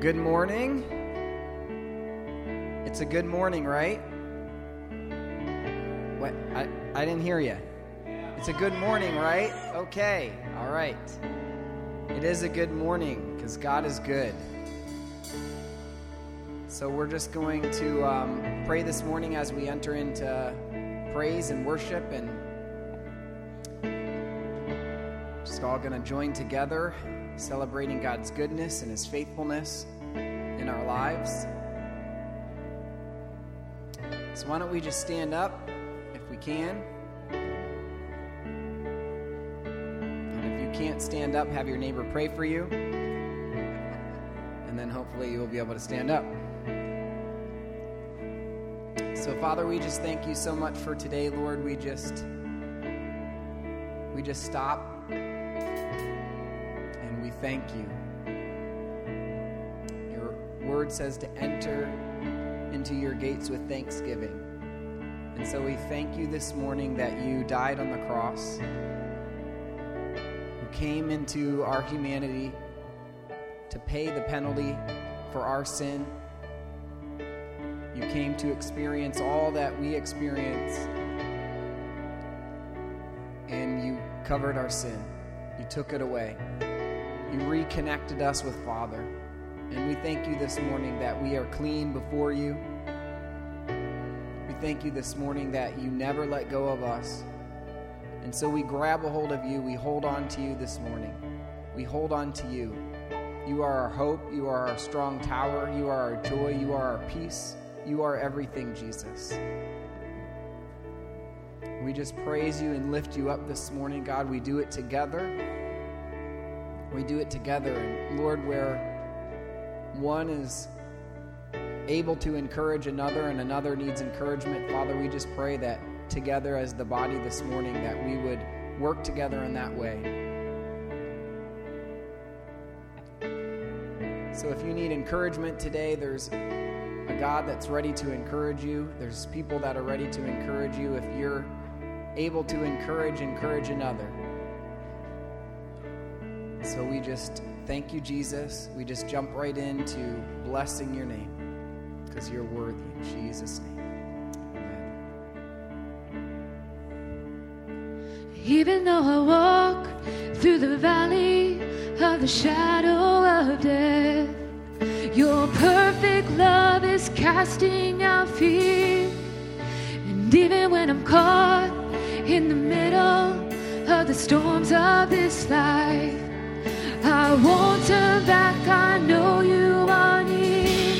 good morning. It's a good morning, right? What? I, I didn't hear you. It's a good morning, right? Okay, all right. It is a good morning because God is good. So we're just going to um, pray this morning as we enter into praise and worship and just all going to join together celebrating God's goodness and his faithfulness in our lives. So why don't we just stand up if we can? And if you can't stand up, have your neighbor pray for you. And then hopefully you will be able to stand up. So Father, we just thank you so much for today, Lord. We just we just stop thank you. Your word says to enter into your gates with thanksgiving. And so we thank you this morning that you died on the cross. You came into our humanity to pay the penalty for our sin. You came to experience all that we experience. And you covered our sin. You took it away. You reconnected us with Father. And we thank you this morning that we are clean before you. We thank you this morning that you never let go of us. And so we grab a hold of you. We hold on to you this morning. We hold on to you. You are our hope. You are our strong tower. You are our joy. You are our peace. You are everything, Jesus. We just praise you and lift you up this morning, God. We do it together. We do it together. And Lord, where one is able to encourage another and another needs encouragement, Father, we just pray that together as the body this morning that we would work together in that way. So if you need encouragement today, there's a God that's ready to encourage you. There's people that are ready to encourage you. If you're able to encourage, encourage another. So we just thank you, Jesus. We just jump right into blessing your name because you're worthy. In Jesus' name. Amen. Even though I walk through the valley of the shadow of death, your perfect love is casting out fear. And even when I'm caught in the middle of the storms of this life, I won't turn back. I know you are near,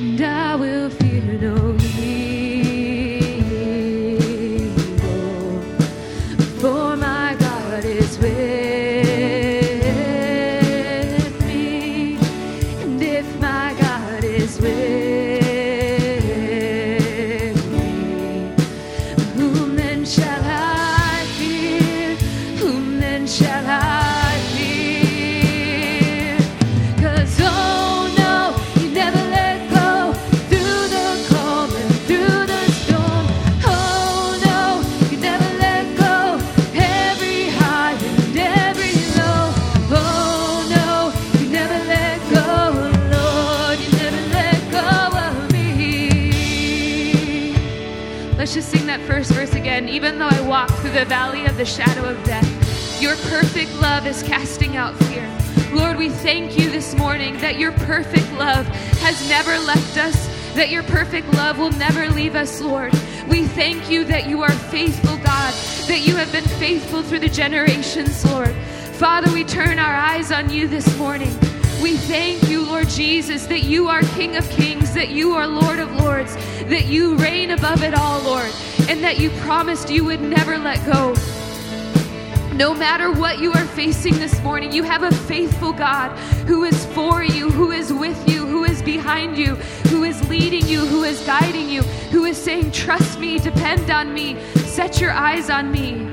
and I will the valley of the shadow of death, your perfect love is casting out fear. Lord, we thank you this morning that your perfect love has never left us, that your perfect love will never leave us, Lord. We thank you that you are faithful, God, that you have been faithful through the generations, Lord. Father, we turn our eyes on you this morning. We thank you, Lord Jesus, that you are King of Kings, that you are Lord of Lords, that you reign above it all, Lord, and that you promised you would never let go. No matter what you are facing this morning, you have a faithful God who is for you, who is with you, who is behind you, who is leading you, who is guiding you, who is saying, Trust me, depend on me, set your eyes on me.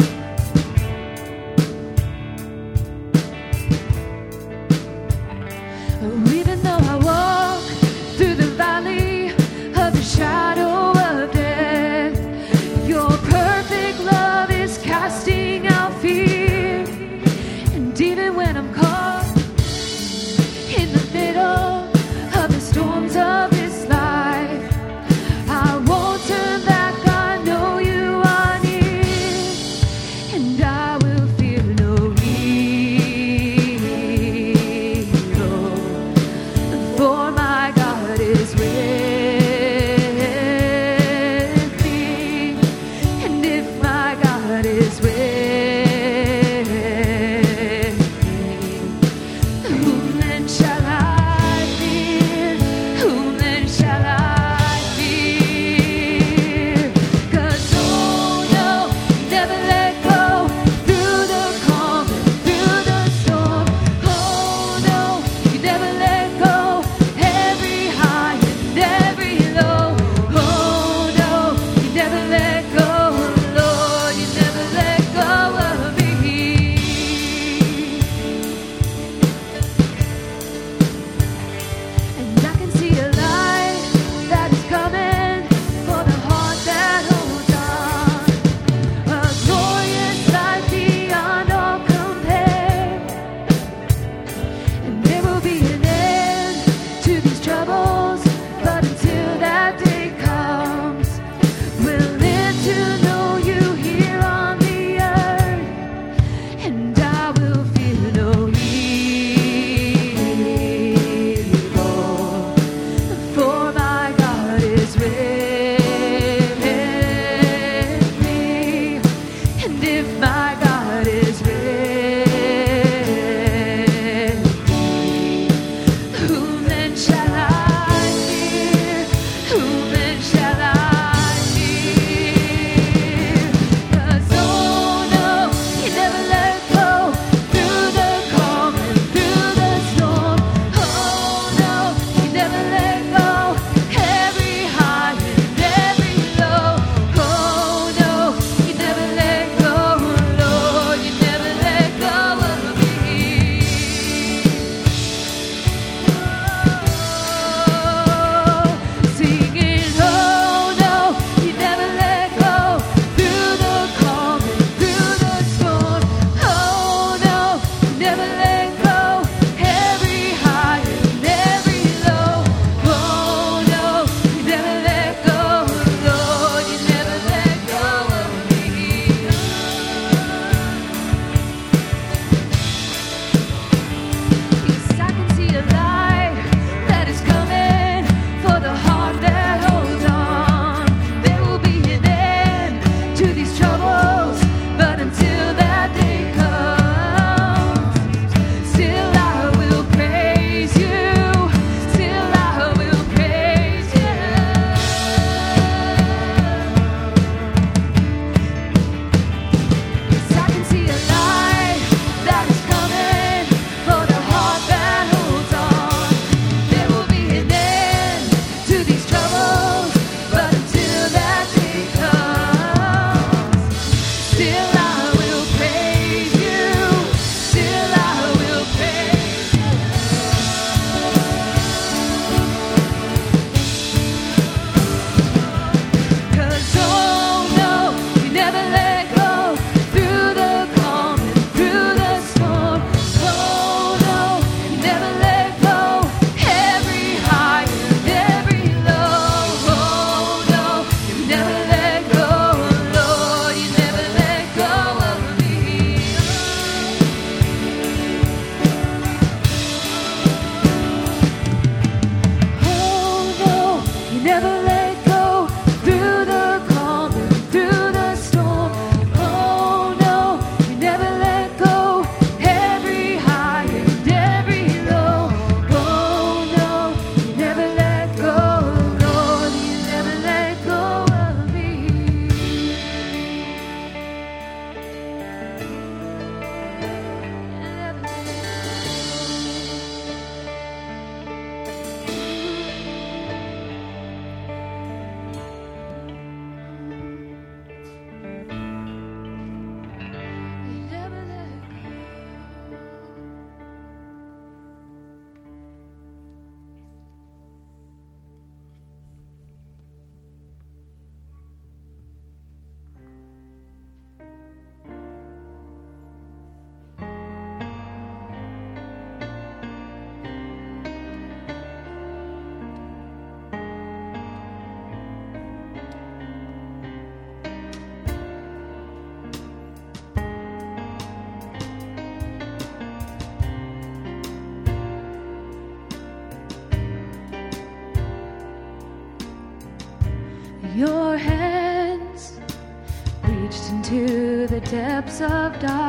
Depths of darkness.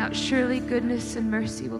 Out. Surely goodness and mercy will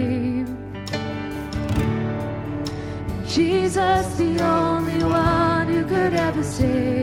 Jesus, the only one who could ever save.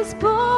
Was born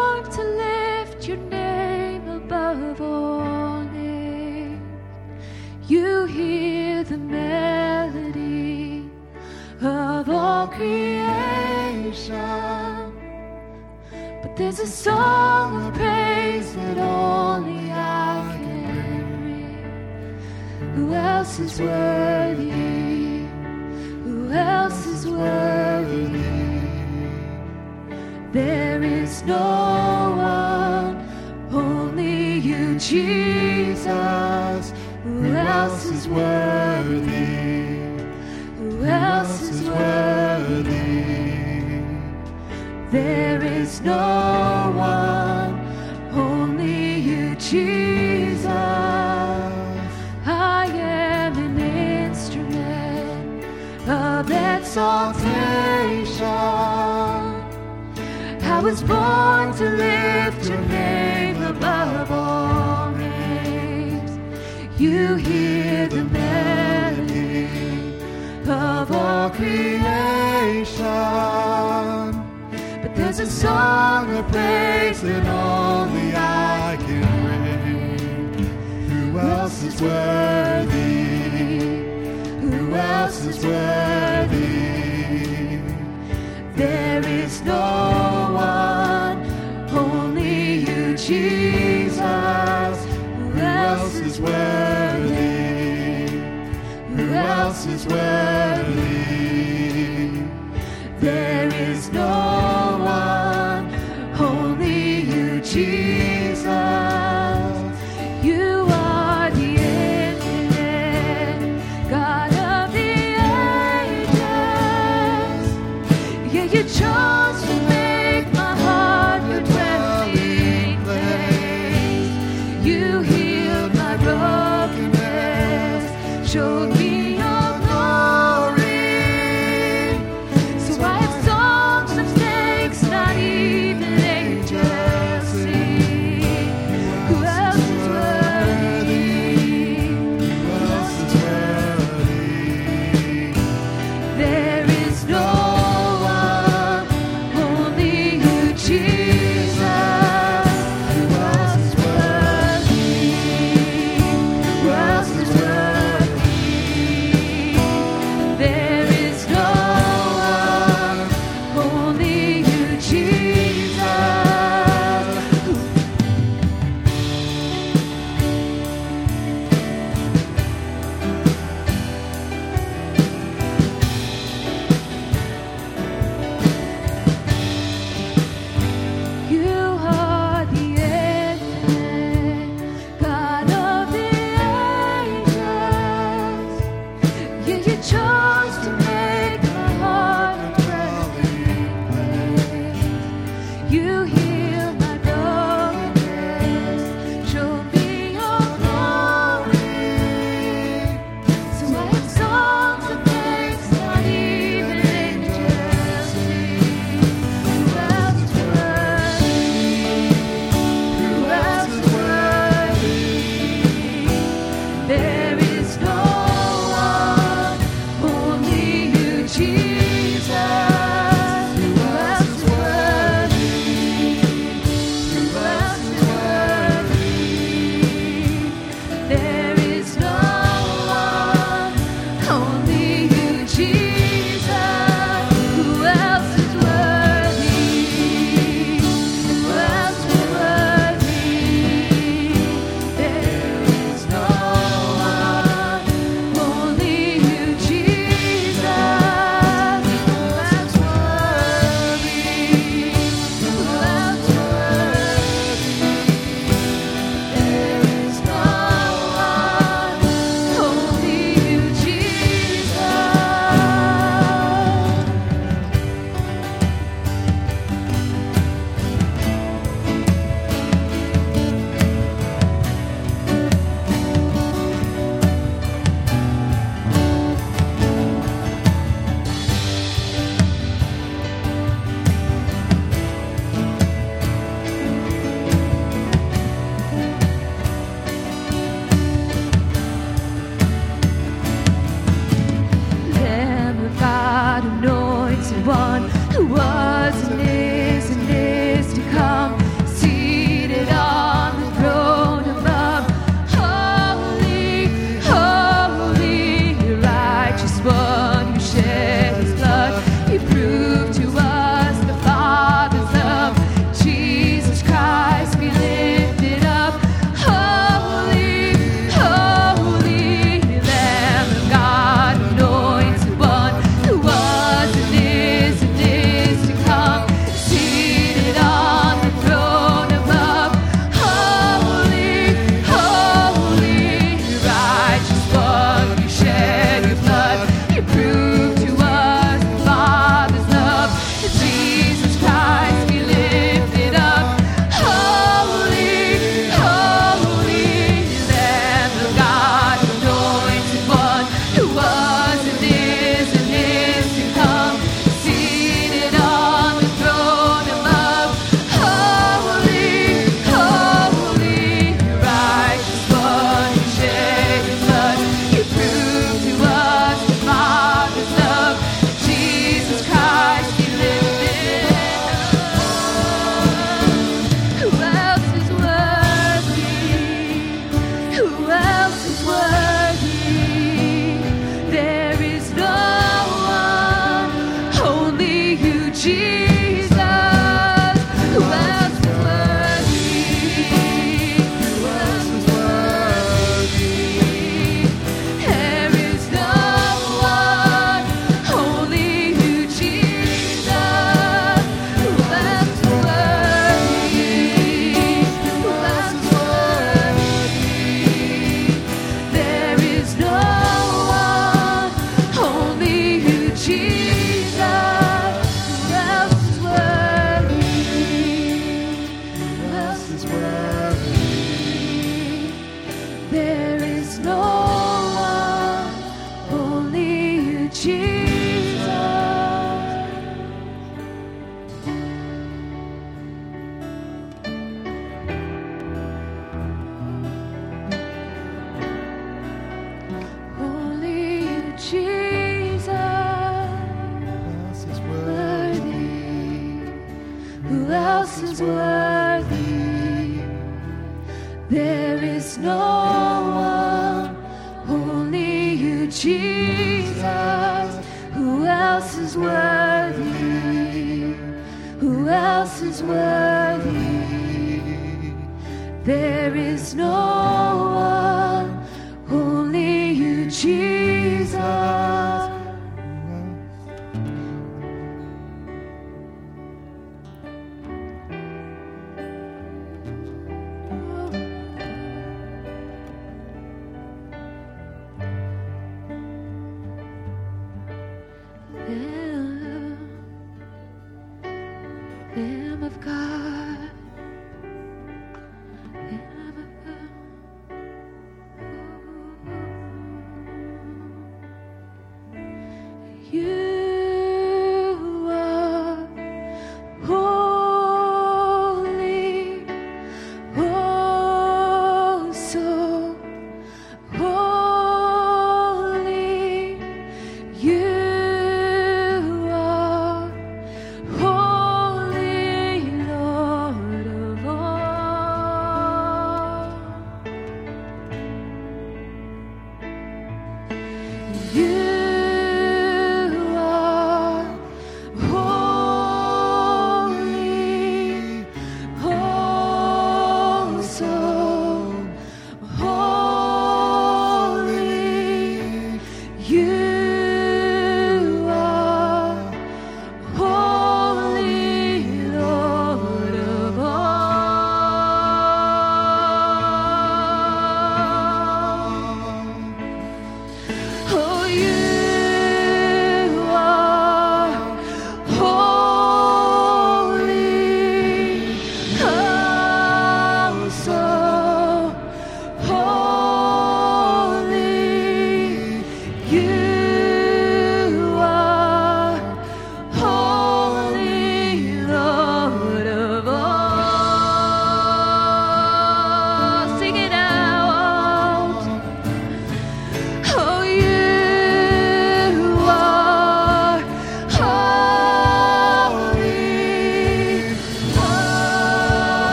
Jesus.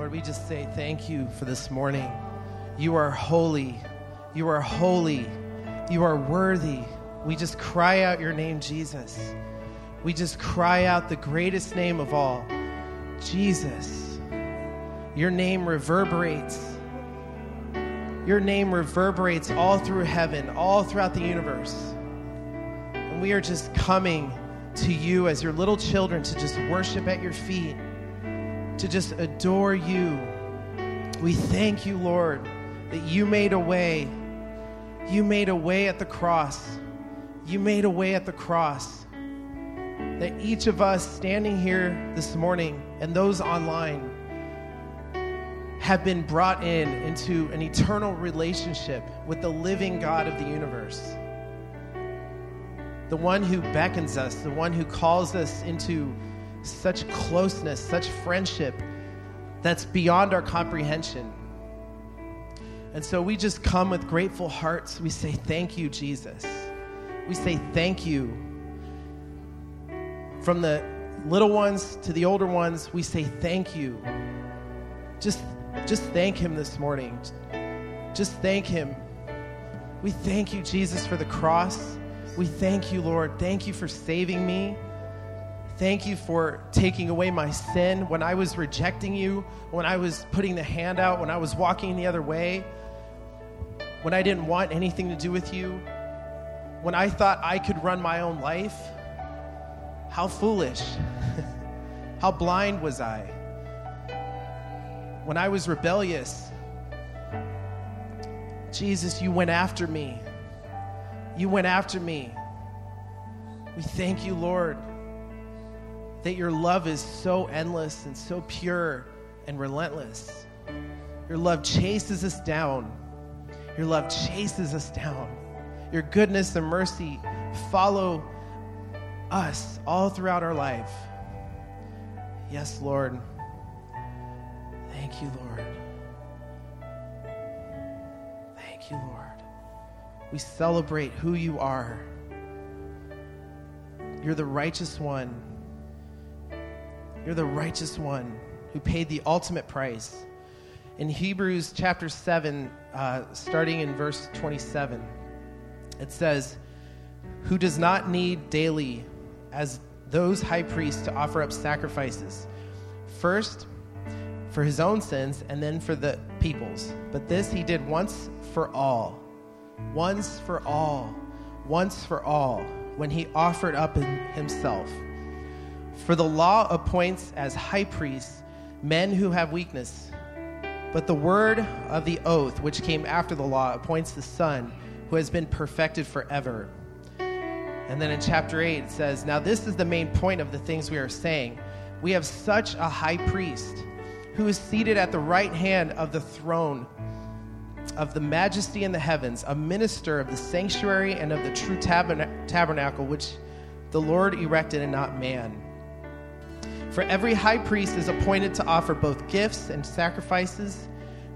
Lord, we just say thank you for this morning. You are holy. You are holy. You are worthy. We just cry out your name, Jesus. We just cry out the greatest name of all, Jesus. Your name reverberates. Your name reverberates all through heaven, all throughout the universe. And we are just coming to you as your little children to just worship at your feet, to just adore you. We thank you, Lord, that you made a way. You made a way at the cross. You made a way at the cross. That each of us standing here this morning and those online have been brought in into an eternal relationship with the living God of the universe the one who beckons us, the one who calls us into such closeness, such friendship that's beyond our comprehension. And so we just come with grateful hearts. We say, Thank you, Jesus. We say, Thank you. From the little ones to the older ones, we say, Thank you. Just, just thank Him this morning. Just thank Him. We thank you, Jesus, for the cross. We thank you, Lord. Thank you for saving me. Thank you for taking away my sin when I was rejecting you, when I was putting the hand out, when I was walking the other way, when I didn't want anything to do with you, when I thought I could run my own life. How foolish. How blind was I? When I was rebellious, Jesus, you went after me. You went after me. We thank you, Lord, that your love is so endless and so pure and relentless. Your love chases us down. Your love chases us down. Your goodness and mercy follow us all throughout our life. Yes, Lord. Thank you, Lord. Thank you, Lord. We celebrate who you are. You're the righteous one. You're the righteous one who paid the ultimate price. In Hebrews chapter 7, uh, starting in verse 27, it says, Who does not need daily, as those high priests, to offer up sacrifices, first for his own sins and then for the people's. But this he did once for all once for all, once for all, when he offered up himself. For the law appoints as high priests men who have weakness. But the word of the oath, which came after the law, appoints the Son who has been perfected forever. And then in chapter 8, it says, Now this is the main point of the things we are saying. We have such a high priest who is seated at the right hand of the throne of the majesty in the heavens, a minister of the sanctuary and of the true tabernacle which the Lord erected and not man. For every high priest is appointed to offer both gifts and sacrifices.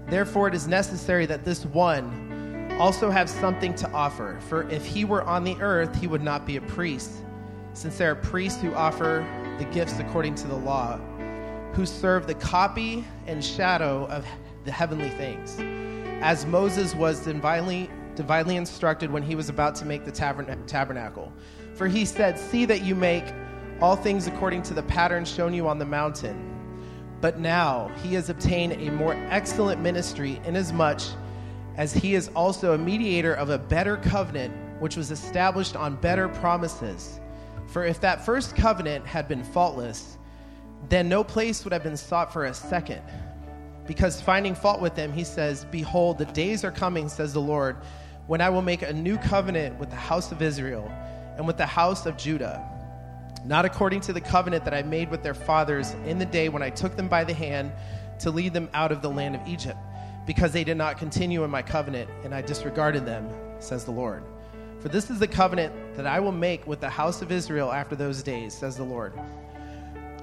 Therefore, it is necessary that this one also have something to offer. For if he were on the earth, he would not be a priest, since there are priests who offer the gifts according to the law, who serve the copy and shadow of the heavenly things as Moses was divinely, divinely instructed when he was about to make the tabernacle. For he said, See that you make all things according to the pattern shown you on the mountain. But now he has obtained a more excellent ministry, inasmuch as he is also a mediator of a better covenant, which was established on better promises. For if that first covenant had been faultless, then no place would have been sought for a second because finding fault with them, he says, Behold, the days are coming, says the Lord, when I will make a new covenant with the house of Israel and with the house of Judah, not according to the covenant that I made with their fathers in the day when I took them by the hand to lead them out of the land of Egypt, because they did not continue in my covenant, and I disregarded them, says the Lord. For this is the covenant that I will make with the house of Israel after those days, says the Lord.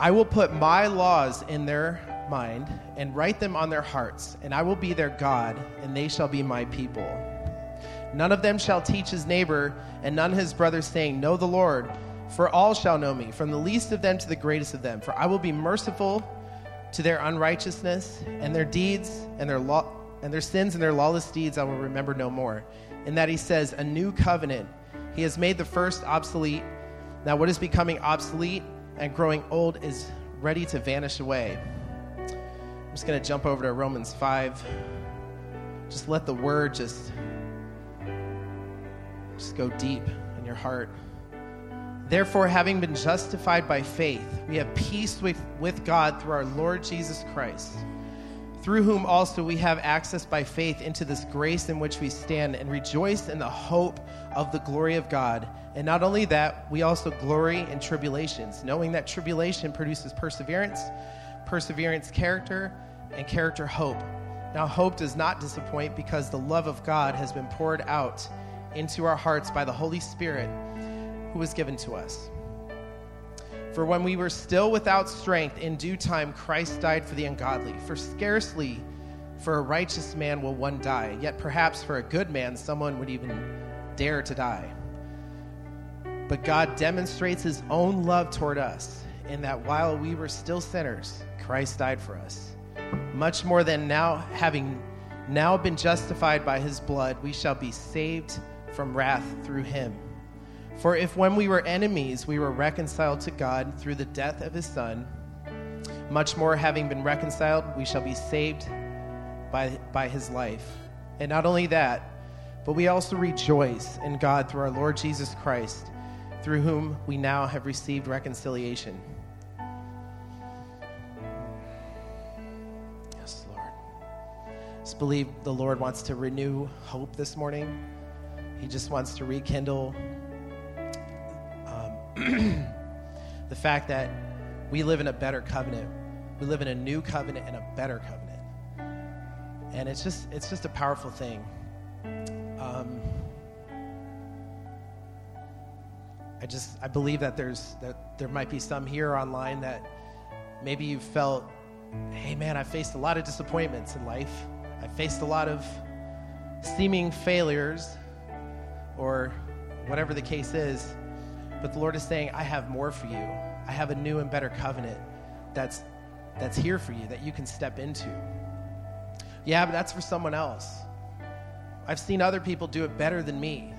I will put my laws in their mind and write them on their hearts, and I will be their God, and they shall be my people. None of them shall teach his neighbor, and none his brother, saying, Know the Lord, for all shall know me, from the least of them to the greatest of them. For I will be merciful to their unrighteousness and their deeds and their law and their sins and their lawless deeds I will remember no more. In that he says, a new covenant. He has made the first obsolete. Now what is becoming obsolete and growing old is ready to vanish away. I'm just going to jump over to Romans 5. Just let the word just just go deep in your heart. Therefore, having been justified by faith, we have peace with, with God through our Lord Jesus Christ, through whom also we have access by faith into this grace in which we stand and rejoice in the hope of the glory of God. And not only that, we also glory in tribulations, knowing that tribulation produces perseverance, perseverance, character, and character, hope. Now, hope does not disappoint because the love of God has been poured out into our hearts by the Holy Spirit who was given to us. For when we were still without strength, in due time Christ died for the ungodly. For scarcely for a righteous man will one die, yet perhaps for a good man someone would even dare to die. But God demonstrates his own love toward us in that while we were still sinners, Christ died for us. Much more than now, having now been justified by his blood, we shall be saved from wrath through him. For if when we were enemies, we were reconciled to God through the death of his Son, much more having been reconciled, we shall be saved by, by his life. And not only that, but we also rejoice in God through our Lord Jesus Christ, through whom we now have received reconciliation. Yes, Lord. Just believe the Lord wants to renew hope this morning. He just wants to rekindle the fact that we live in a better covenant. We live in a new covenant and a better covenant. And it's just it's just a powerful thing. Um, I just I believe that there's that there might be some here online that maybe you felt, hey man, I faced a lot of disappointments in life. I faced a lot of seeming failures or whatever the case is. But the Lord is saying, I have more for you. I have a new and better covenant that's that's here for you that you can step into. Yeah, but that's for someone else. I've seen other people do it better than me.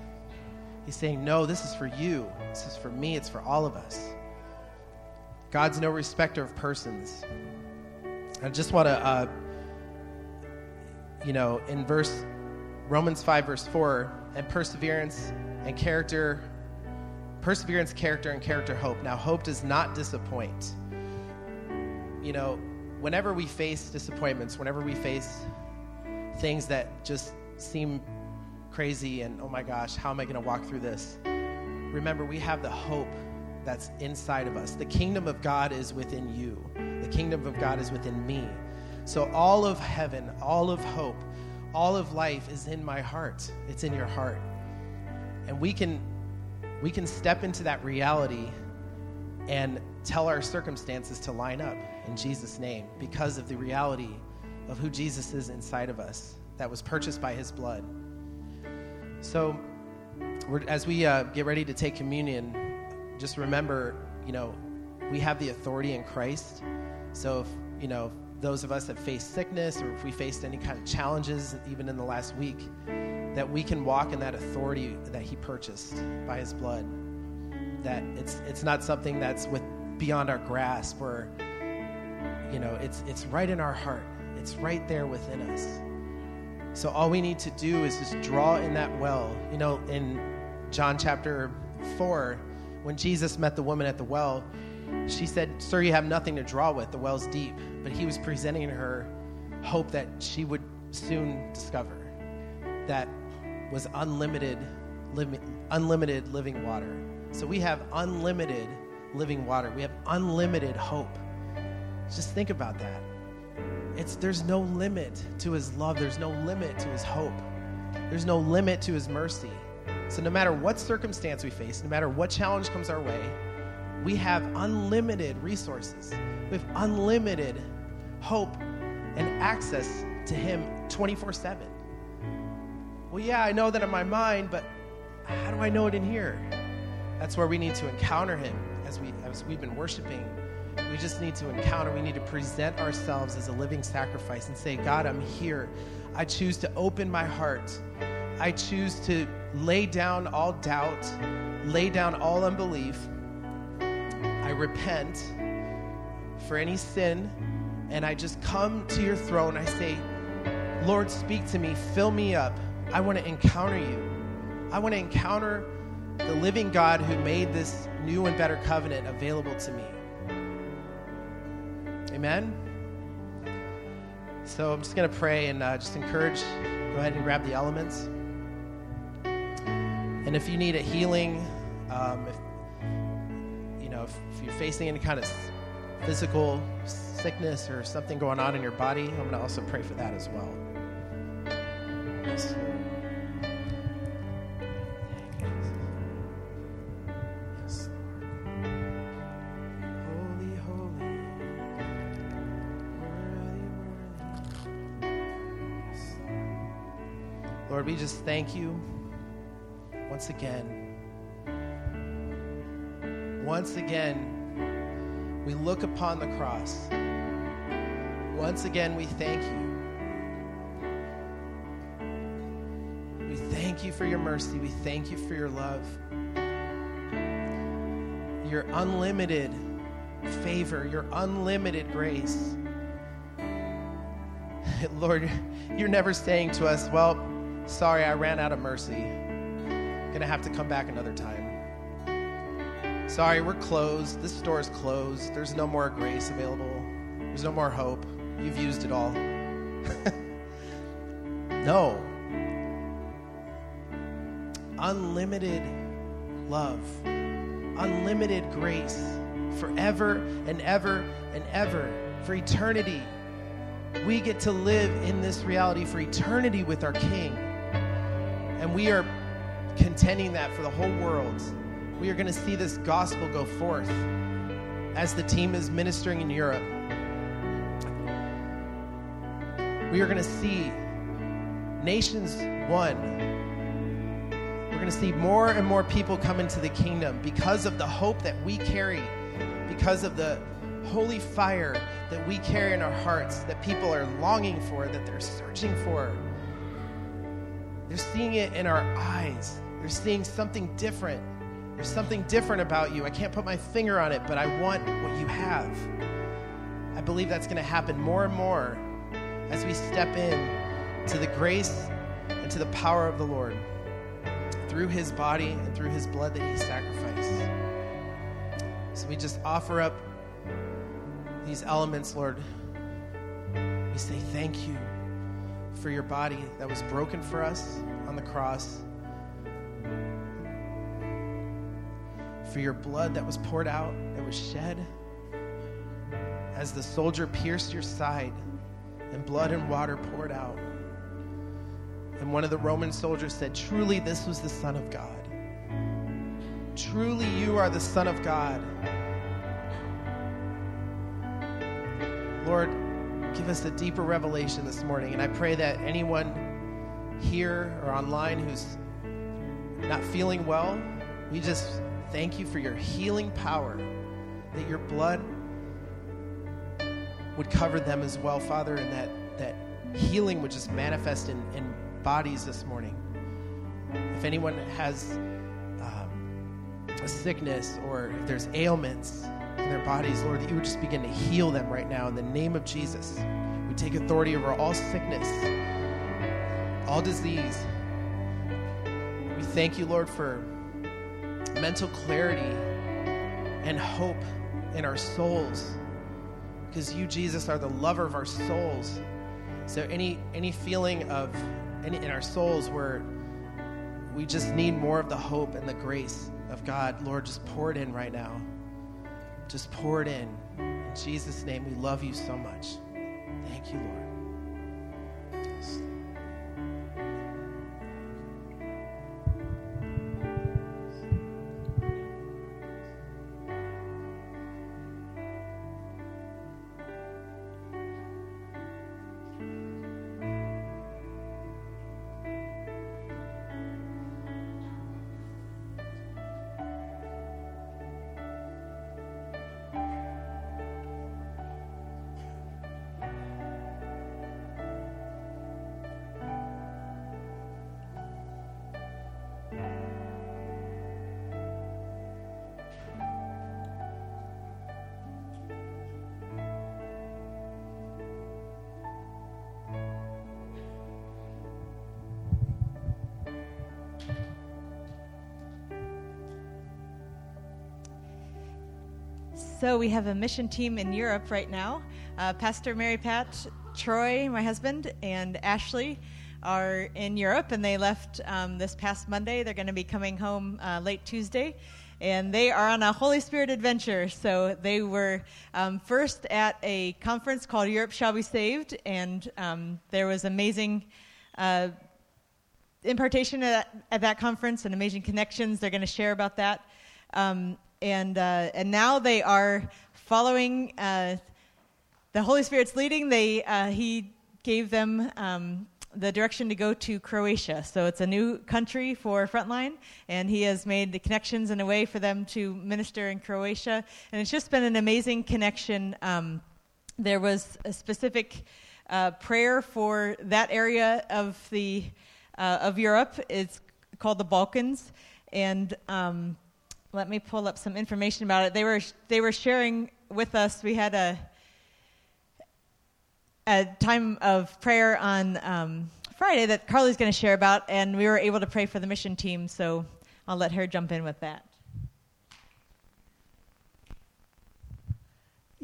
He's saying, No, this is for you. This is for me. It's for all of us. God's no respecter of persons. I just want to, uh, you know, in verse Romans 5, verse 4, and perseverance and character, perseverance, character, and character hope. Now, hope does not disappoint. You know, whenever we face disappointments, whenever we face things that just seem crazy and oh my gosh, how am I going to walk through this? Remember, we have the hope that's inside of us. The kingdom of God is within you, the kingdom of God is within me. So, all of heaven, all of hope, all of life is in my heart. It's in your heart. And we can we can step into that reality and tell our circumstances to line up in Jesus name because of the reality of who Jesus is inside of us that was purchased by his blood. So as we uh, get ready to take communion, just remember, you know, we have the authority in Christ. So if, you know, those of us that face sickness or if we faced any kind of challenges, even in the last week, that we can walk in that authority that He purchased by His blood. That it's it's not something that's with beyond our grasp or you know it's it's right in our heart. It's right there within us. So all we need to do is just draw in that well. You know, in John chapter four, when Jesus met the woman at the well, she said, Sir, you have nothing to draw with. The well's deep. But he was presenting her hope that she would soon discover that was unlimited, li- unlimited living water. So we have unlimited living water. We have unlimited hope. Just think about that. It's, there's no limit to his love, there's no limit to his hope, there's no limit to his mercy. So, no matter what circumstance we face, no matter what challenge comes our way, we have unlimited resources. We have unlimited hope and access to Him 24 7. Well, yeah, I know that in my mind, but how do I know it in here? That's where we need to encounter Him as, we, as we've been worshiping We just need to encounter, we need to present ourselves as a living sacrifice and say, God, I'm here. I choose to open my heart. I choose to lay down all doubt, lay down all unbelief. I repent for any sin, and I just come to your throne. I say, Lord, speak to me, fill me up. I want to encounter you. I want to encounter the living God who made this new and better covenant available to me. Amen. So I'm just going to pray and uh, just encourage, go ahead and grab the elements. And if you need a healing, um, if, you're facing any kind of physical sickness or something going on in your body, I'm going to also pray for that as well. Yes. Lord, we just thank you once again. Once again, we look upon the cross. Once again, we thank you. We thank you for your mercy. We thank you for your love. Your unlimited favor, your unlimited grace. Lord, you're never saying to us, well, Sorry, I ran out of mercy. Gonna have to come back another time. Sorry, we're closed. This store is closed. There's no more grace available. There's no more hope. You've used it all. no. Unlimited love, unlimited grace forever and ever and ever for eternity. We get to live in this reality for eternity with our King. And we are contending that for the whole world. We are going to see this gospel go forth as the team is ministering in Europe. We are going to see nations won. We're going to see more and more people come into the kingdom because of the hope that we carry, because of the holy fire that we carry in our hearts, that people are longing for, that they're searching for. They're seeing it in our eyes. They're seeing something different. There's something different about you. I can't put my finger on it, but I want what you have. I believe that's going to happen more and more as we step in to the grace and to the power of the Lord through his body and through his blood that he sacrificed. So we just offer up these elements, Lord. We say thank you for your body that was broken for us on the cross, for your blood that was poured out, that was shed as the soldier pierced your side and blood and water poured out. And one of the Roman soldiers said, Truly, this was the Son of God. Truly, you are the Son of God. Lord, give us a deeper revelation this morning. And I pray that anyone here or online who's not feeling well, we just thank you for your healing power, that your blood would cover them as well, Father, and that, that healing would just manifest in, in bodies this morning. If anyone has um, a sickness or if there's ailments, in their bodies, Lord, that you would just begin to heal them right now in the name of Jesus. We take authority over all sickness, all disease. We thank you, Lord, for mental clarity and hope in our souls because you jesus are the lover of our souls so any any feeling of any in our souls where we just need more of the hope and the grace of god lord just pour it in right now just pour it in. In Jesus' name, we love you so much. Thank you, Lord. So we have a mission team in Europe right now. Uh, Pastor Mary Pat, Troy, my husband, and Ashley are in Europe, and they left um, this past Monday. They're going to be coming home uh, late Tuesday, and they are on a Holy Spirit adventure. So they were um, first at a conference called Europe Shall Be Saved, and um, there was amazing. Uh, impartation at, at, that conference and amazing connections. They're going to share about that. Um, and, uh, and now they are following uh, the Holy Spirit's leading. They, uh, he gave them um, the direction to go to Croatia. So it's a new country for Frontline, and he has made the connections in a way for them to minister in Croatia. And it's just been an amazing connection. Um, there was a specific uh, prayer for that area of the uh, of Europe. It's called the Balkans, and um, let me pull up some information about it. They were they were sharing with us. We had a a time of prayer on um, Friday that Carly's going to share about, and we were able to pray for the mission team. So I'll let her jump in with that.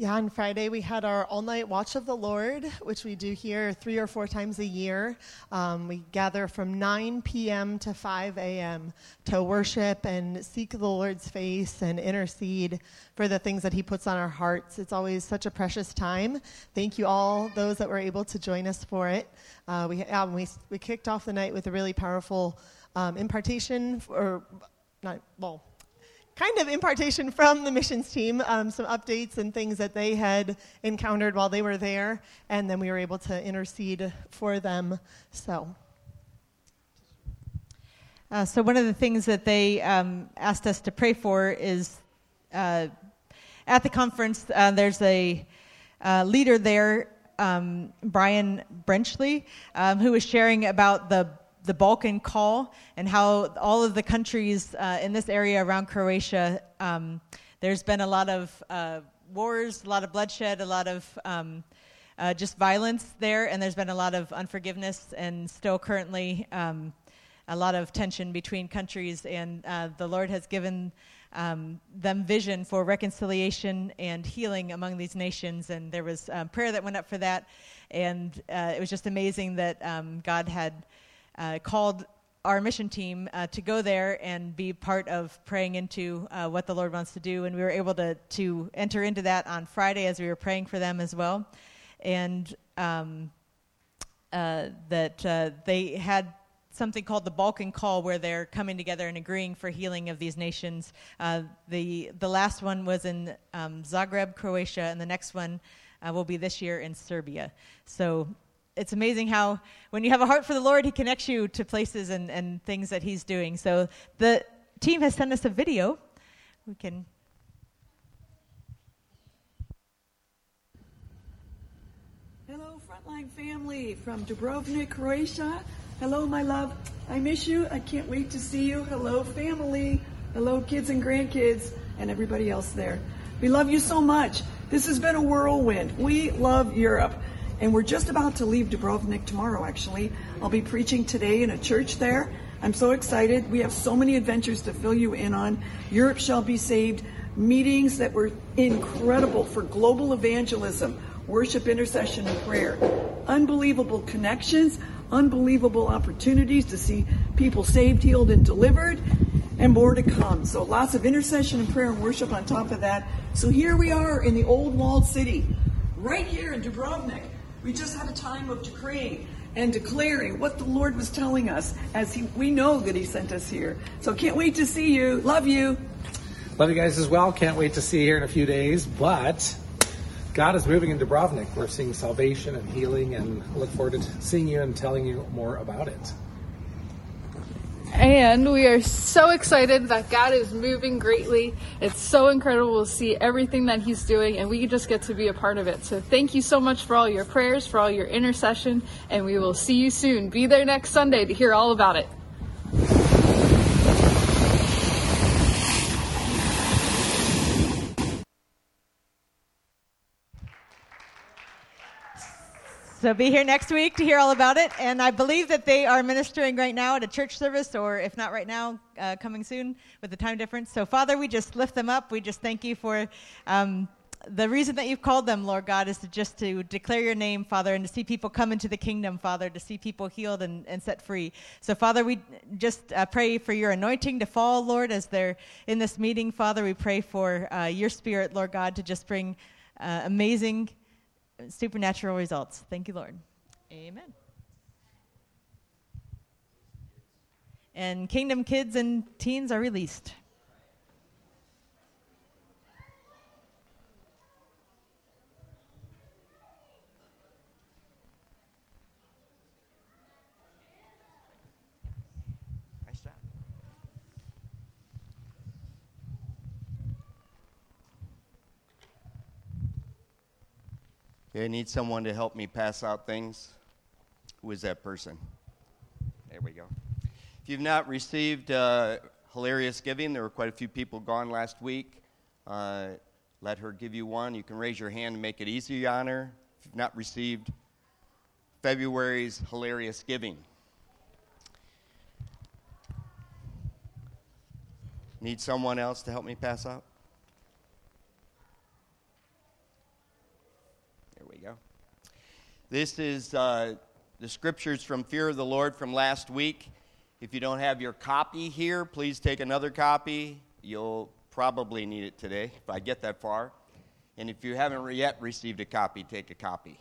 Yeah, on Friday we had our all night watch of the Lord, which we do here three or four times a year. Um, we gather from 9 p.m. to 5 a.m. to worship and seek the Lord's face and intercede for the things that He puts on our hearts. It's always such a precious time. Thank you all, those that were able to join us for it. Uh, we, um, we, we kicked off the night with a really powerful um, impartation, or not, well, kind of impartation from the missions team, um, some updates and things that they had encountered while they were there, and then we were able to intercede for them. So. Uh, so one of the things that they um, asked us to pray for is uh, at the conference. Uh, there's a uh, leader there, um, Brian Brenchley, um, who was sharing about the the Balkan call and how all of the countries uh, in this area around Croatia, um, there's been a lot of uh, wars, a lot of bloodshed, a lot of um, uh, just violence there, and there's been a lot of unforgiveness and still currently um, a lot of tension between countries. And uh, the Lord has given um, them vision for reconciliation and healing among these nations. And there was um, prayer that went up for that, and uh, it was just amazing that um, God had uh, called our mission team uh, to go there and be part of praying into uh, what the Lord wants to do. And we were able to, to enter into that on Friday as we were praying for them as well. And um, uh, that uh, they had something called the Balkan Call, where they're coming together and agreeing for healing of these nations. Uh, the the last one was in um, Zagreb, Croatia, and the next one uh, will be this year in Serbia. So it's amazing how when you have a heart for the Lord, He connects you to places and, and things that He's doing. So the team has sent us a video. We can. Hello, Frontline family from Dubrovnik, Croatia. Hello, my love. I miss you. I can't wait to see you. Hello, family. Hello, kids and grandkids, and everybody else there. We love you so much. This has been a whirlwind. We love Europe. And we're just about to leave Dubrovnik tomorrow, actually. I'll be preaching today in a church there. I'm so excited. We have so many adventures to fill you in on. Europe shall be saved. Meetings that were incredible for global evangelism, worship, intercession, and prayer. Unbelievable connections, unbelievable opportunities to see people saved, healed, and delivered, and more to come. So lots of intercession and prayer and worship on top of that. So here we are in the old walled city, right here in Dubrovnik. We just had a time of decreeing and declaring what the Lord was telling us as he, we know that He sent us here. So can't wait to see you. Love you. Love you guys as well. Can't wait to see you here in a few days. But God is moving in Dubrovnik. We're seeing salvation and healing, and look forward to seeing you and telling you more about it. And we are so excited that God is moving greatly. It's so incredible to see everything that He's doing, and we just get to be a part of it. So thank you so much for all your prayers, for all your intercession, and we will see you soon. Be there next Sunday to hear all about it. So be here next week to hear all about it. And I believe that they are ministering right now at a church service, or if not right now, uh, coming soon with the time difference. So, Father, we just lift them up. We just thank you for. Um, the reason that you've called them, Lord God, is to just to declare your name, Father, and to see people come into the kingdom, Father, to see people healed and, and set free. So, Father, we just uh, pray for your anointing to fall, Lord, as they're in this meeting, Father. We pray for uh, your spirit, Lord God, to just bring uh, amazing supernatural results. Thank you, Lord. Amen. And kingdom kids and teens are released. I need someone to help me pass out things. Who is that person? There we go. If you've not received uh, Hilarious Giving, there were quite a few people gone last week. Uh, let her give you one. You can raise your hand and make it easy on her. If you've not received February's Hilarious Giving, need someone else to help me pass out? This is uh, the scriptures from Fear of the Lord from last week. If you don't have your copy here, please take another copy. You'll probably need it today if I get that far. And if you haven't yet received a copy, take a copy.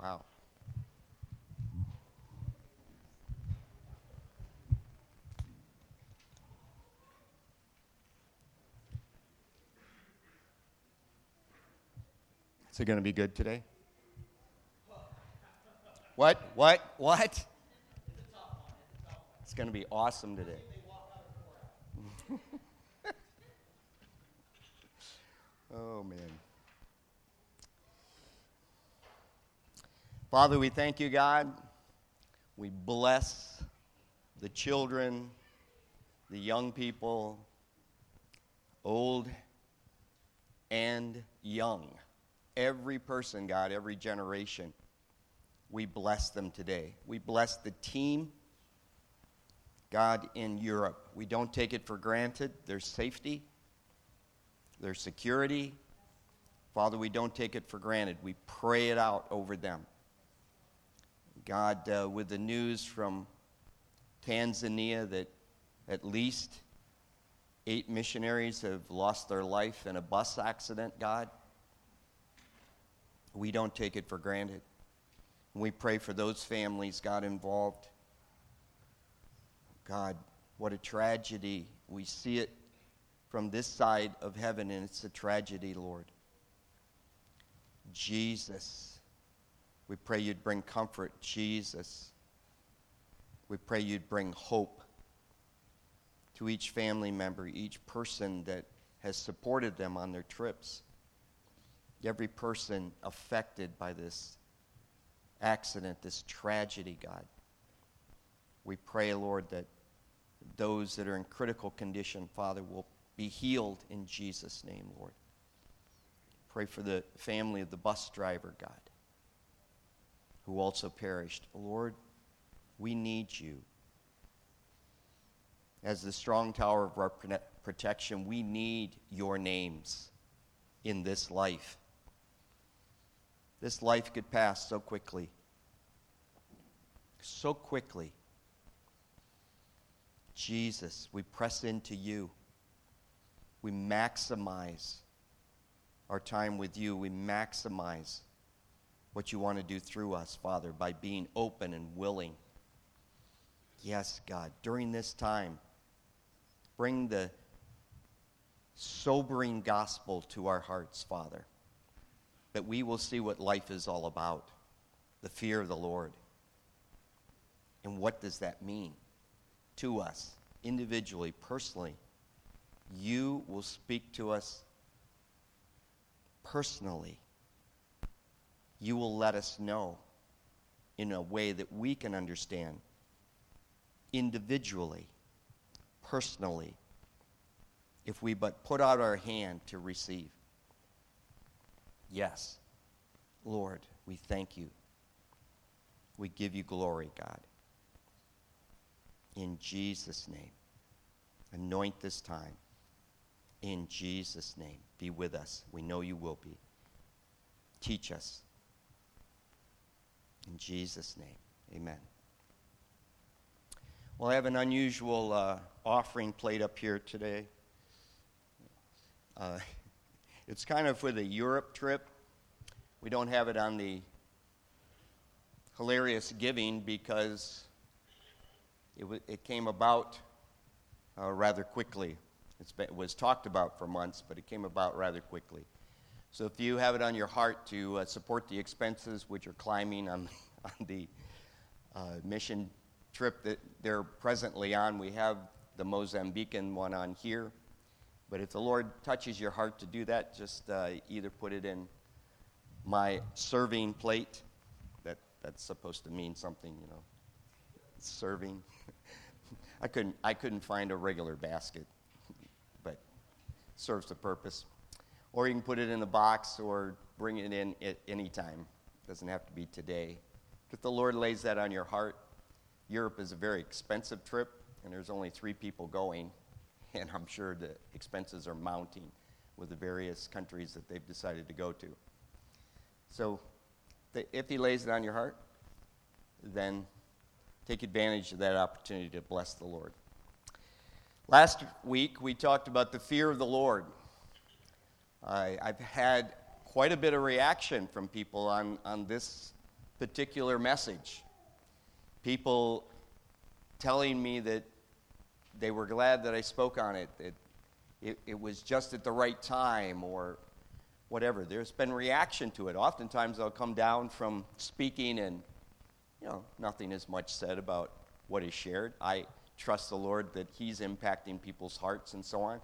Wow. Is it going to be good today? What? What? What? It's going to be awesome today. oh, man. Father, we thank you, God. We bless the children, the young people, old and young. Every person, God, every generation. We bless them today. We bless the team, God, in Europe. We don't take it for granted. Their safety, their security. Father, we don't take it for granted. We pray it out over them. God, uh, with the news from Tanzania that at least eight missionaries have lost their life in a bus accident, God, we don't take it for granted. We pray for those families, God, involved. God, what a tragedy. We see it from this side of heaven, and it's a tragedy, Lord. Jesus. We pray you'd bring comfort, Jesus. We pray you'd bring hope to each family member, each person that has supported them on their trips, every person affected by this accident, this tragedy, God. We pray, Lord, that those that are in critical condition, Father, will be healed in Jesus' name, Lord. Pray for the family of the bus driver, God who also perished. Lord, we need you. As the strong tower of our protection, we need your names in this life. This life could pass so quickly. So quickly. Jesus, we press into you. We maximize our time with you. We maximize what you want to do through us, Father, by being open and willing. Yes, God, during this time, bring the sobering gospel to our hearts, Father, that we will see what life is all about the fear of the Lord. And what does that mean to us, individually, personally? You will speak to us personally. You will let us know in a way that we can understand individually, personally, if we but put out our hand to receive. Yes, Lord, we thank you. We give you glory, God. In Jesus' name, anoint this time. In Jesus' name, be with us. We know you will be. Teach us. In Jesus' name, amen. Well, I have an unusual uh, offering plate up here today. Uh, it's kind of for the Europe trip. We don't have it on the hilarious giving because it, w- it came about uh, rather quickly. Been, it was talked about for months, but it came about rather quickly. So if you have it on your heart to uh, support the expenses which are climbing on, on the uh, mission trip that they're presently on, we have the Mozambican one on here. But if the Lord touches your heart to do that, just uh, either put it in my serving plate. That, that's supposed to mean something, you know. Serving. I, couldn't, I couldn't find a regular basket, but serves the purpose. Or you can put it in a box or bring it in at any time. Doesn't have to be today. If the Lord lays that on your heart, Europe is a very expensive trip, and there's only three people going and I'm sure the expenses are mounting with the various countries that they've decided to go to. So, the, if He lays it on your heart, then take advantage of that opportunity to bless the Lord. Last week, we talked about the fear of the Lord. I, I've had quite a bit of reaction from people on, on this particular message. People telling me that they were glad that I spoke on it. It, it, it was just at the right time or whatever. There's been reaction to it. Oftentimes I'll come down from speaking and, you know, nothing is much said about what is shared. I trust the Lord that He's impacting people's hearts and so on.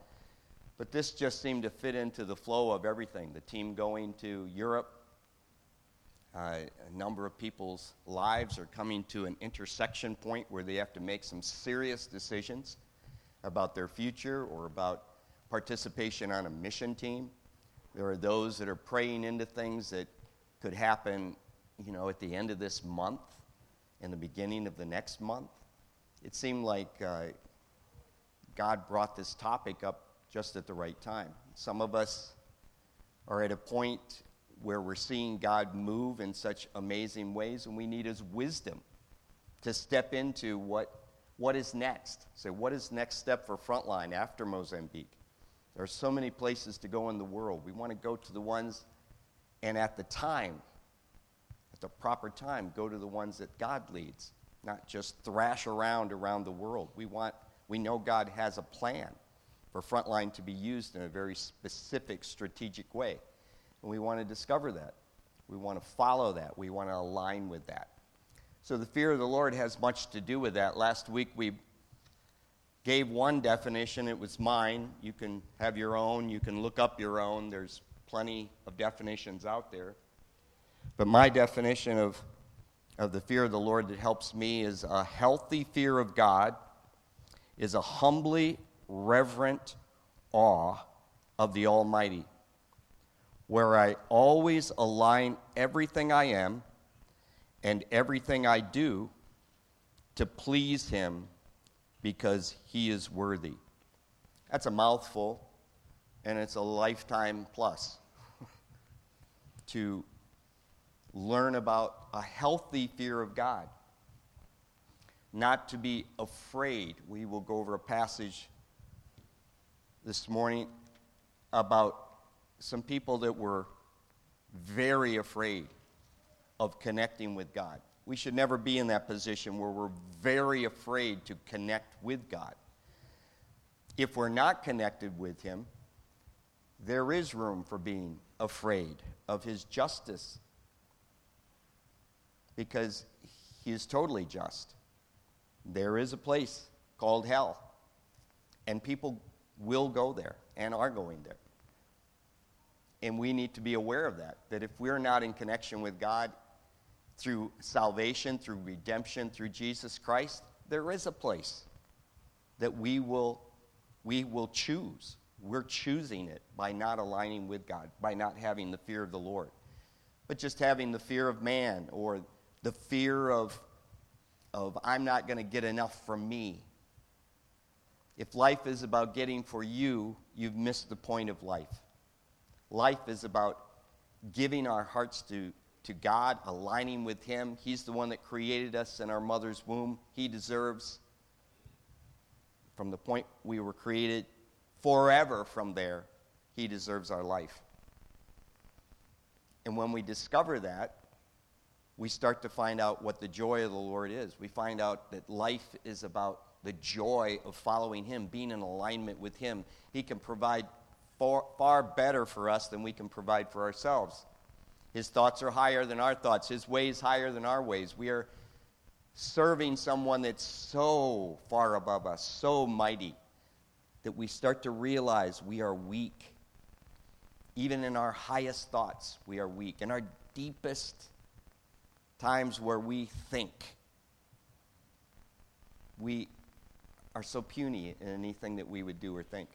But this just seemed to fit into the flow of everything. The team going to Europe, uh, a number of people's lives are coming to an intersection point where they have to make some serious decisions about their future or about participation on a mission team. There are those that are praying into things that could happen, you know, at the end of this month and the beginning of the next month. It seemed like uh, God brought this topic up just at the right time. Some of us are at a point where we're seeing God move in such amazing ways, and we need His wisdom to step into what what is next? Say, what is next step for Frontline after Mozambique? There are so many places to go in the world. We want to go to the ones, and at the time, at the proper time, go to the ones that God leads, not just thrash around around the world. We want, we know God has a plan for Frontline to be used in a very specific, strategic way, and we want to discover that. We want to follow that. We want to align with that. So the fear of the Lord has much to do with that. Last week we gave one definition, it was mine. You can have your own, you can look up your own. There's plenty of definitions out there. But my definition of, of the fear of the Lord that helps me is a healthy fear of God, is a humbly reverent awe of the Almighty, where I always align everything I am and everything I do to please Him because He is worthy. That's a mouthful, and it's a lifetime plus to learn about a healthy fear of God. Not to be afraid. We will go over a passage this morning about some people that were very afraid of connecting with God. We should never be in that position where we're very afraid to connect with God. If we're not connected with Him, there is room for being afraid of His justice because He is totally just. There is a place called hell, and people will go there and are going there. And we need to be aware of that. That if we're not in connection with God through salvation, through redemption, through Jesus Christ, there is a place that we will, we will choose. We're choosing it by not aligning with God, by not having the fear of the Lord, but just having the fear of man or the fear of, of I'm not going to get enough from me. If life is about getting for you, you've missed the point of life. Life is about giving our hearts to, to God, aligning with Him. He's the one that created us in our mother's womb. He deserves, from the point we were created, forever from there, He deserves our life. And when we discover that, we start to find out what the joy of the Lord is. We find out that life is about the joy of following Him, being in alignment with Him. He can provide far, far better for us than we can provide for ourselves. His thoughts are higher than our thoughts, His ways higher than our ways. We are serving someone that's so far above us, so mighty, that we start to realize we are weak. Even in our highest thoughts, we are weak. In our deepest times where we think, we are so puny in anything that we would do or think.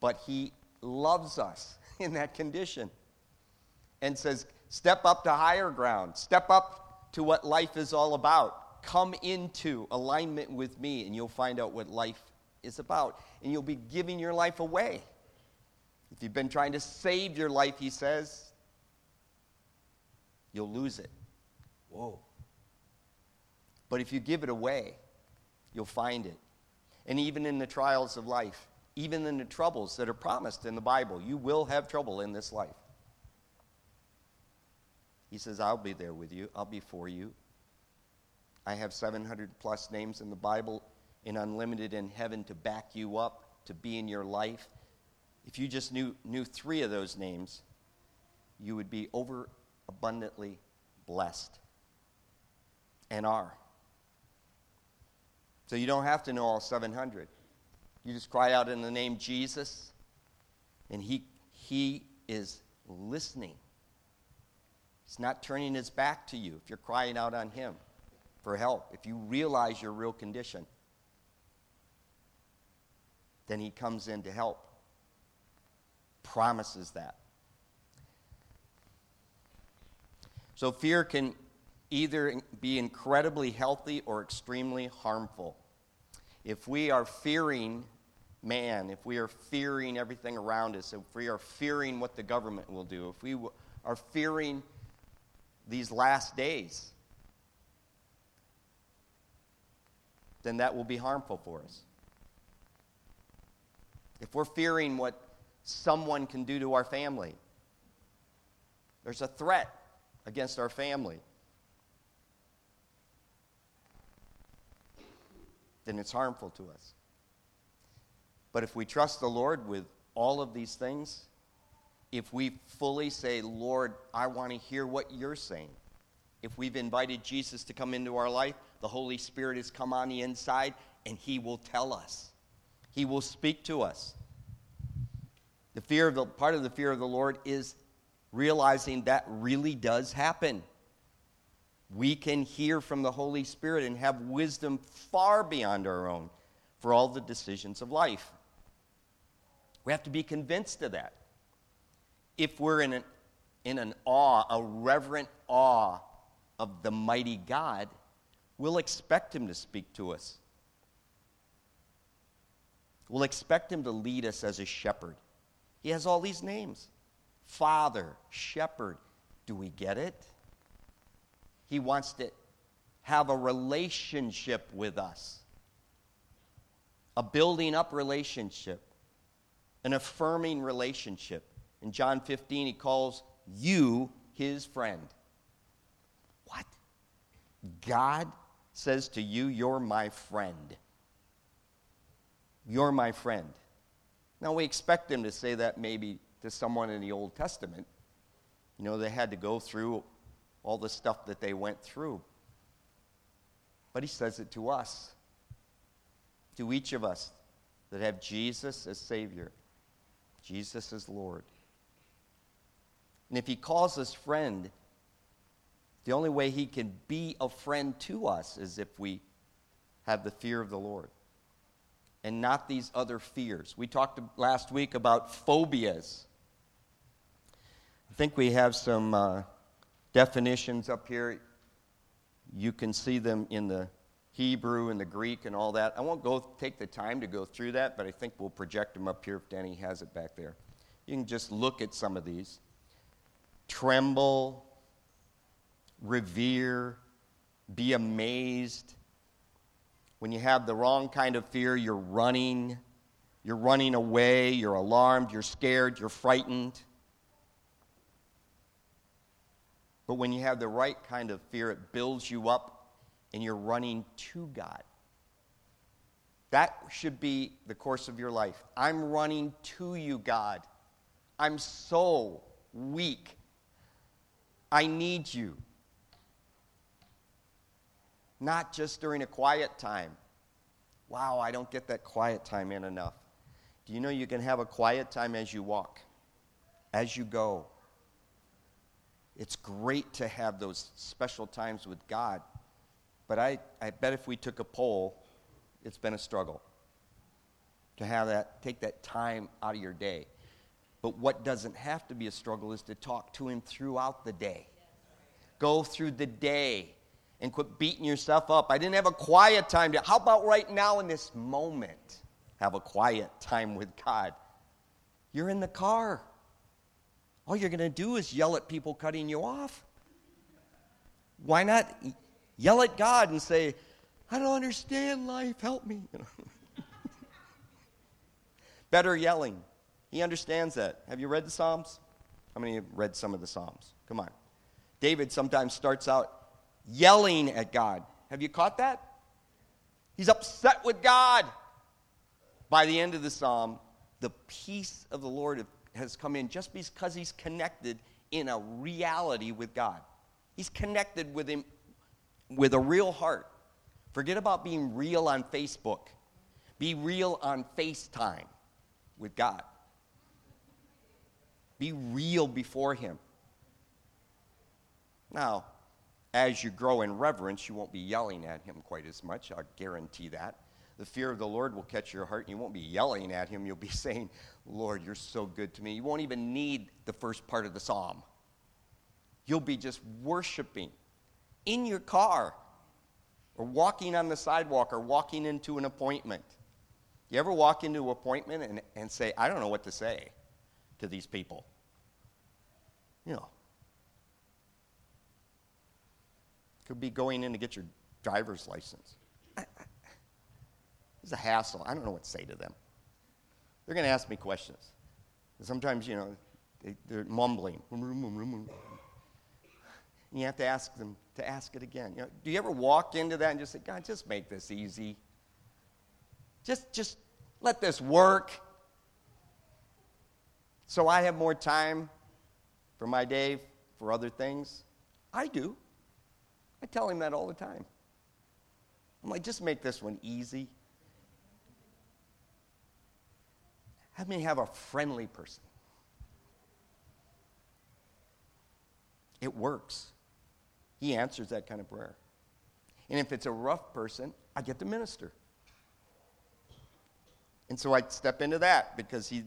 But He loves us in that condition and says, Step up to higher ground, step up to what life is all about. Come into alignment with me, and you'll find out what life is about. And you'll be giving your life away. If you've been trying to save your life, he says, you'll lose it. Whoa. But if you give it away, you'll find it. And even in the trials of life, even in the troubles that are promised in the Bible, you will have trouble in this life. He says, I'll be there with you, I'll be for you. I have 700 plus names in the Bible in unlimited in heaven to back you up, to be in your life. If you just knew, knew three of those names, you would be over abundantly blessed and are. So you don't have to know all 700. You just cry out in the name Jesus, and he, he is listening. He's not turning his back to you if you're crying out on him for help. If you realize your real condition, then he comes in to help. Promises that. So fear can either be incredibly healthy or extremely harmful. If we are fearing man, if we are fearing everything around us, if we are fearing what the government will do, if we are fearing these last days, then that will be harmful for us. If we're fearing what someone can do to our family, there's a threat against our family. then it's harmful to us. But if we trust the Lord with all of these things, if we fully say, Lord, I want to hear what you're saying, if we've invited Jesus to come into our life, the Holy Spirit has come on the inside and he will tell us. He will speak to us. The fear of the part of the fear of the Lord is realizing that really does happen we can hear from the Holy Spirit and have wisdom far beyond our own for all the decisions of life. We have to be convinced of that. If we're in an, in an awe, a reverent awe of the mighty God, we'll expect Him to speak to us. We'll expect Him to lead us as a shepherd. He has all these names Father, Shepherd. Do we get it? He wants to have a relationship with us, a building up relationship, an affirming relationship. In John 15, he calls you his friend. What? God says to you, You're my friend. You're my friend. Now, we expect him to say that maybe to someone in the Old Testament. You know, they had to go through all the stuff that they went through. But he says it to us, to each of us that have Jesus as Savior, Jesus as Lord. And if He calls us friend, the only way He can be a friend to us is if we have the fear of the Lord and not these other fears. We talked last week about phobias. I think we have some uh, definitions up here. You can see them in the Hebrew and the Greek and all that. I won't go take the time to go through that, but I think we'll project them up here if Danny has it back there. You can just look at some of these. Tremble, revere, be amazed. When you have the wrong kind of fear, you're running. You're running away, you're alarmed, you're scared, you're frightened. But when you have the right kind of fear, it builds you up and you're running to God. That should be the course of your life. I'm running to you, God. I'm so weak. I need you. Not just during a quiet time. Wow, I don't get that quiet time in enough. Do you know you can have a quiet time as you walk, as you go? It's great to have those special times with God. But I, I bet if we took a poll, it's been a struggle to have that, take that time out of your day. But what doesn't have to be a struggle is to talk to Him throughout the day. Go through the day and quit beating yourself up. I didn't have a quiet time. To, how about right now in this moment? Have a quiet time with God. You're in the car. All you're going to do is yell at people cutting you off. Why not yell at God and say, I don't understand life, help me? Better yelling. He understands that. Have you read the Psalms? How many have read some of the Psalms? Come on. David sometimes starts out yelling at God. Have you caught that? He's upset with God. By the end of the psalm, the peace of the Lord has come in just because he's connected in a reality with God. He's connected with him with a real heart. Forget about being real on Facebook. Be real on FaceTime with God. Be real before him. Now, as you grow in reverence, you won't be yelling at him quite as much. I'll guarantee that. The fear of the Lord will catch your heart, and you won't be yelling at him. You'll be saying, Lord, you're so good to me. You won't even need the first part of the psalm. You'll be just worshiping in your car, or walking on the sidewalk, or walking into an appointment. You ever walk into an appointment and, and say, I don't know what to say to these people? You know, Could be going in to get your driver's license. It's a hassle. I don't know what to say to them. They're going to ask me questions. Sometimes, you know, they, they're mumbling. And you have to ask them to ask it again. You know, do you ever walk into that and just say, God, just make this easy? Just, just let this work. So I have more time for my day for other things? I do. I tell him that all the time. I'm like, just make this one easy. Have me have a friendly person. It works. He answers that kind of prayer. And if it's a rough person, I get to minister. And so I step into that because he,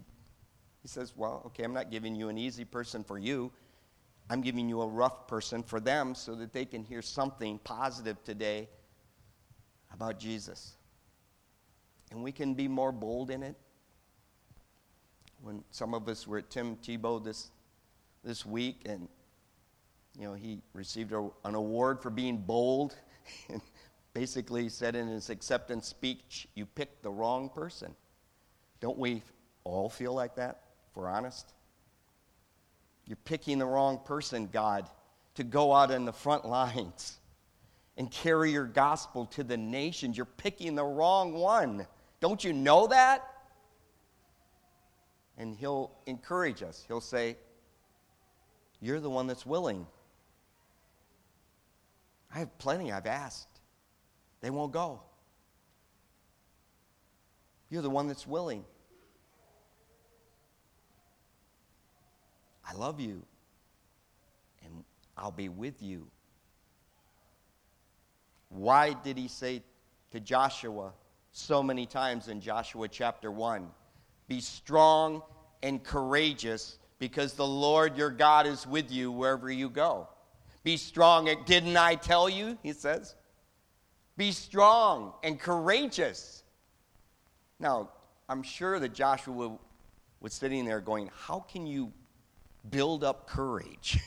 he says, Well, okay, I'm not giving you an easy person for you. I'm giving you a rough person for them so that they can hear something positive today about Jesus. And we can be more bold in it. When some of us were at Tim Tebow this, this week, and you know, he received a, an award for being bold, and basically said in his acceptance speech, You picked the wrong person. Don't we all feel like that, if we're honest? You're picking the wrong person, God, to go out in the front lines and carry your gospel to the nations. You're picking the wrong one. Don't you know that? And he'll encourage us. He'll say, You're the one that's willing. I have plenty I've asked. They won't go. You're the one that's willing. I love you. And I'll be with you. Why did he say to Joshua so many times in Joshua chapter 1? Be strong and courageous because the Lord your God is with you wherever you go. Be strong. Didn't I tell you? He says. Be strong and courageous. Now, I'm sure that Joshua was sitting there going, How can you build up courage?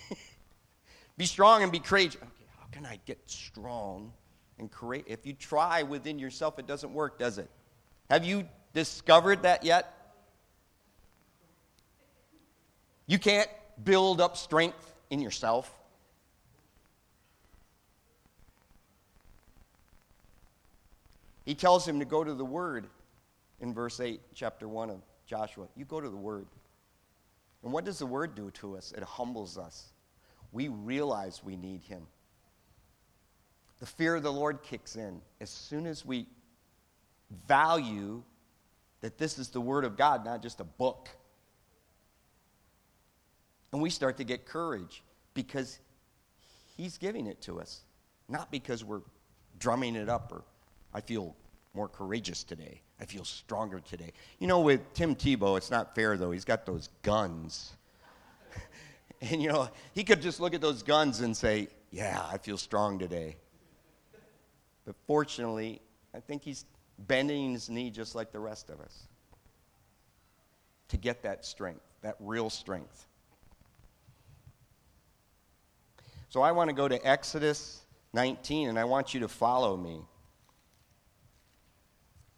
be strong and be courageous. Okay, how can I get strong and courageous? If you try within yourself, it doesn't work, does it? Have you discovered that yet? You can't build up strength in yourself. He tells him to go to the Word in verse 8, chapter 1 of Joshua. You go to the Word. And what does the Word do to us? It humbles us. We realize we need Him. The fear of the Lord kicks in as soon as we value that this is the Word of God, not just a book. And we start to get courage because He's giving it to us, not because we're drumming it up or I feel more courageous today. I feel stronger today. You know, with Tim Tebow, it's not fair though. He's got those guns. and you know, he could just look at those guns and say, Yeah, I feel strong today. But fortunately, I think he's bending his knee just like the rest of us to get that strength, that real strength. So I want to go to Exodus 19 and I want you to follow me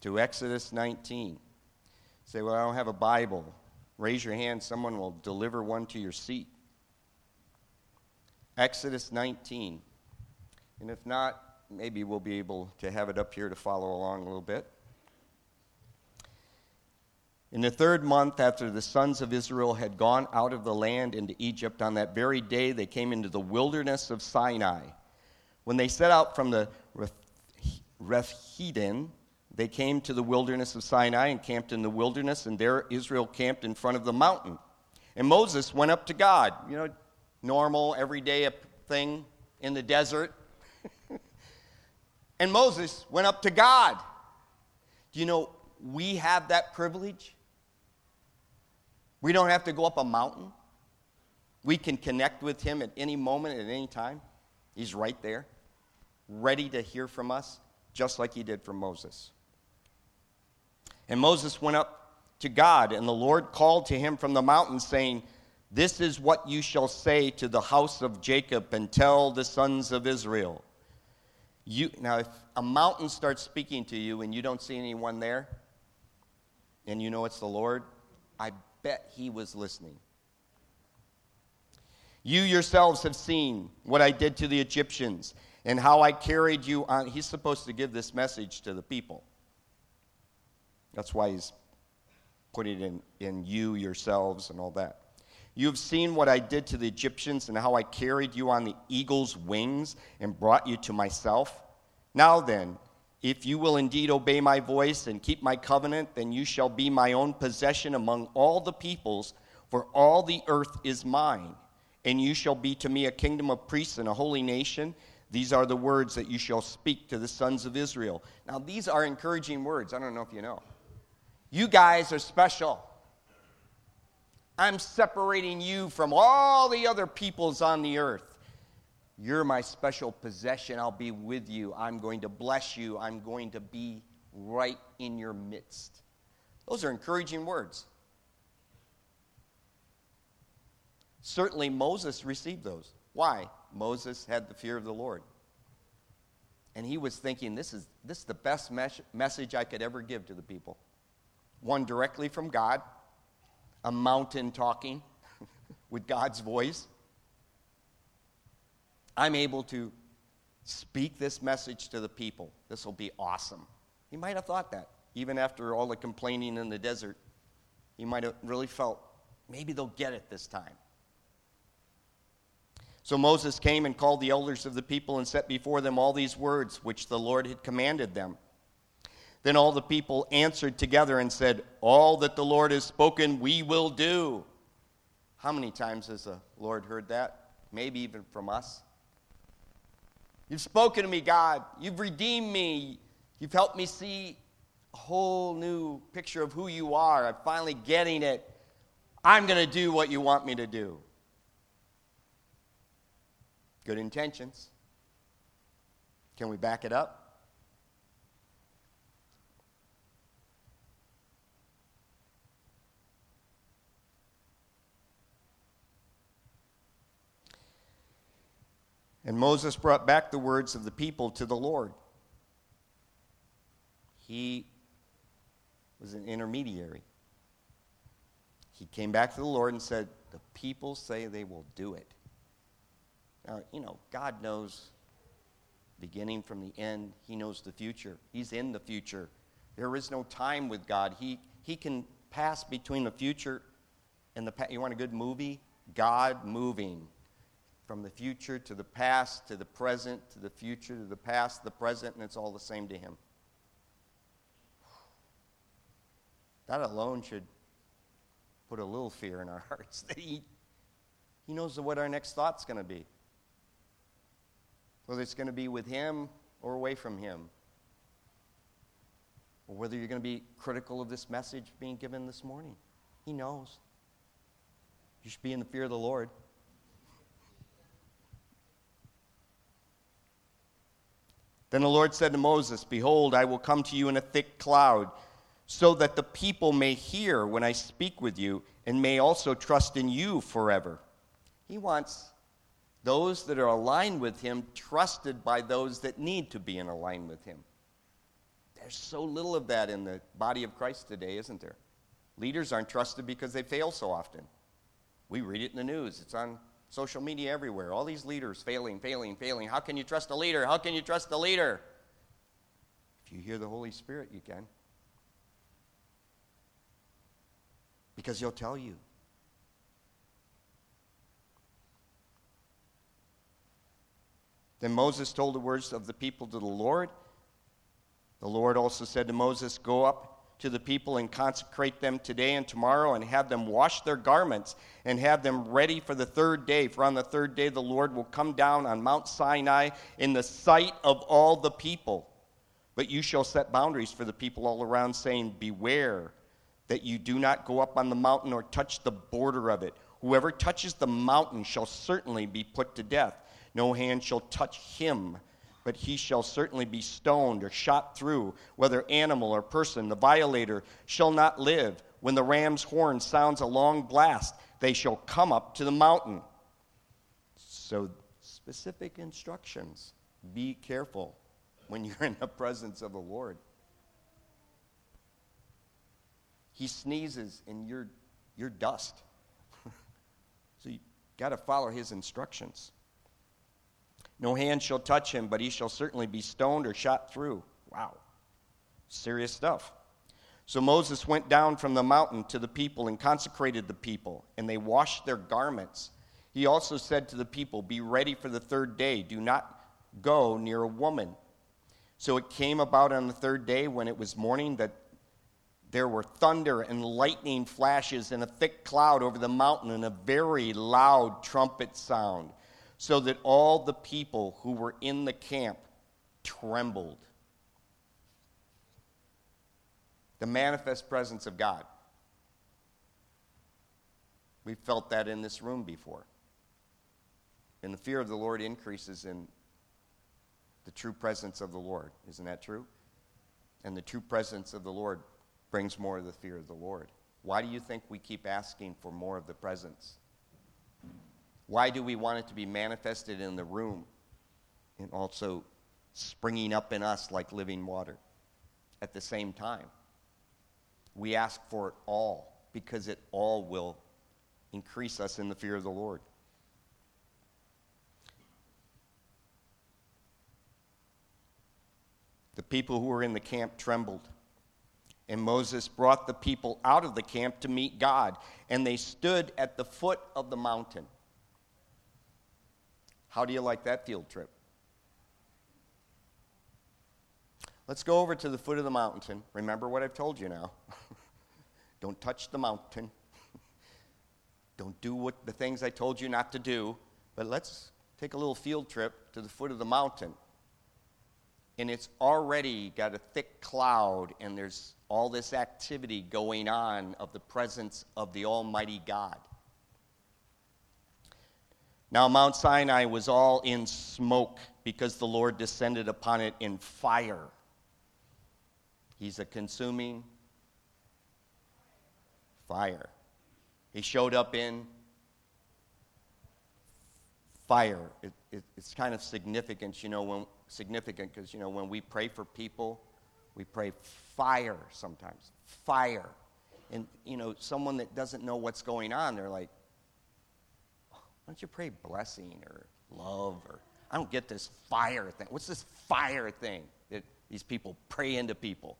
to Exodus 19. Say, well, I don't have a Bible. Raise your hand, someone will deliver one to your seat. Exodus 19. And if not, maybe we'll be able to have it up here to follow along a little bit. In the third month after the sons of Israel had gone out of the land into Egypt, on that very day they came into the wilderness of Sinai. When they set out from the Rephidim, they came to the wilderness of Sinai and camped in the wilderness, and there Israel camped in front of the mountain. And Moses went up to God. You know, normal, everyday thing in the desert. and Moses went up to God. Do you know we have that privilege? We don't have to go up a mountain. We can connect with him at any moment, at any time. He's right there, ready to hear from us, just like he did from Moses. And Moses went up to God, and the Lord called to him from the mountain, saying, This is what you shall say to the house of Jacob and tell the sons of Israel. You, now, if a mountain starts speaking to you and you don't see anyone there, and you know it's the Lord, I bet he was listening. You yourselves have seen what I did to the Egyptians and how I carried you on. He's supposed to give this message to the people. That's why he's putting it in, in you, yourselves, and all that. You have seen what I did to the Egyptians and how I carried you on the eagle's wings and brought you to myself. Now then, if you will indeed obey my voice and keep my covenant, then you shall be my own possession among all the peoples, for all the earth is mine. And you shall be to me a kingdom of priests and a holy nation. These are the words that you shall speak to the sons of Israel. Now, these are encouraging words. I don't know if you know. You guys are special. I'm separating you from all the other peoples on the earth. You're my special possession. I'll be with you. I'm going to bless you. I'm going to be right in your midst. Those are encouraging words. Certainly, Moses received those. Why? Moses had the fear of the Lord. And he was thinking, this is, this is the best mes- message I could ever give to the people one directly from God, a mountain talking with God's voice. I'm able to speak this message to the people. This will be awesome. He might have thought that, even after all the complaining in the desert. He might have really felt maybe they'll get it this time. So Moses came and called the elders of the people and set before them all these words which the Lord had commanded them. Then all the people answered together and said, All that the Lord has spoken, we will do. How many times has the Lord heard that? maybe even from us. You've spoken to me, God. You've redeemed me. You've helped me see a whole new picture of who you are. I'm finally getting it. I'm going to do what you want me to do. Good intentions. Can we back it up? And Moses brought back the words of the people to the Lord. He was an intermediary. He came back to the Lord and said, The people say they will do it. Now, you know, God knows beginning from the end, He knows the future. He's in the future. There is no time with God. He, he can pass between the future and the past. You want a good movie? God moving from the future to the past to the present to the future to the past, the present, and it's all the same to him. That alone should put a little fear in our hearts that he, he knows what our next thought's going to be. Whether it's going to be with him or away from him. Or whether you're going to be critical of this message being given this morning. He knows. You should be in the fear of the Lord. Then the Lord said to Moses, Behold, I will come to you in a thick cloud, so that the people may hear when I speak with you, and may also trust in you forever. He wants those that are aligned with him trusted by those that need to be in alignment with him. There's so little of that in the body of Christ today, isn't there? Leaders aren't trusted because they fail so often. We read it in the news, it's on Social media everywhere. All these leaders failing, failing, failing. How can you trust a leader? How can you trust a leader? If you hear the Holy Spirit, you can. Because he'll tell you. Then Moses told the words of the people to the Lord. The Lord also said to Moses, Go up to the people and consecrate them today and tomorrow and have them wash their garments and have them ready for the third day. For on the third day the Lord will come down on Mount Sinai in the sight of all the people. But you shall set boundaries for the people all around, saying, Beware that you do not go up on the mountain or touch the border of it. Whoever touches the mountain shall certainly be put to death. No hand shall touch him but he shall certainly be stoned or shot through, whether animal or person. The violator shall not live. When the ram's horn sounds a long blast, they shall come up to the mountain. So, specific instructions. Be careful when you're in the presence of the Lord. He sneezes and you're, you're dust. so you got to follow his instructions. No hand shall touch him, but he shall certainly be stoned or shot through. Wow. Serious stuff. So Moses went down from the mountain to the people and consecrated the people, and they washed their garments. He also said to the people, Be ready for the third day. Do not go near a woman. So it came about on the third day when it was morning that there were thunder and lightning flashes and a thick cloud over the mountain and a very loud trumpet sound so that all the people who were in the camp trembled. The manifest presence of God. We've felt that in this room before. And the fear of the Lord increases in the true presence of the Lord. Isn't that true? And the true presence of the Lord brings more of the fear of the Lord. Why do you think we keep asking for more of the presence? Why do we want it to be manifested in the room and also springing up in us like living water at the same time? We ask for it all because it all will increase us in the fear of the Lord. The people who were in the camp trembled. And Moses brought the people out of the camp to meet God, and they stood at the foot of the mountain. How do you like that field trip? Let's go over to the foot of the mountain. Remember what I've told you now. Don't touch the mountain. Don't do what the things I told you not to do. But let's take a little field trip to the foot of the mountain. And it's already got a thick cloud, and there's all this activity going on of the presence of the Almighty God. Now, Mount Sinai was all in smoke because the Lord descended upon it in fire. He's a consuming fire. He showed up in fire. It, it, it's kind of significant, you know, when significant because you know when we pray for people, we pray fire sometimes, fire, and you know someone that doesn't know what's going on, they're like, don't you pray blessing or love or I don't get this fire thing. What's this fire thing that these people pray into people?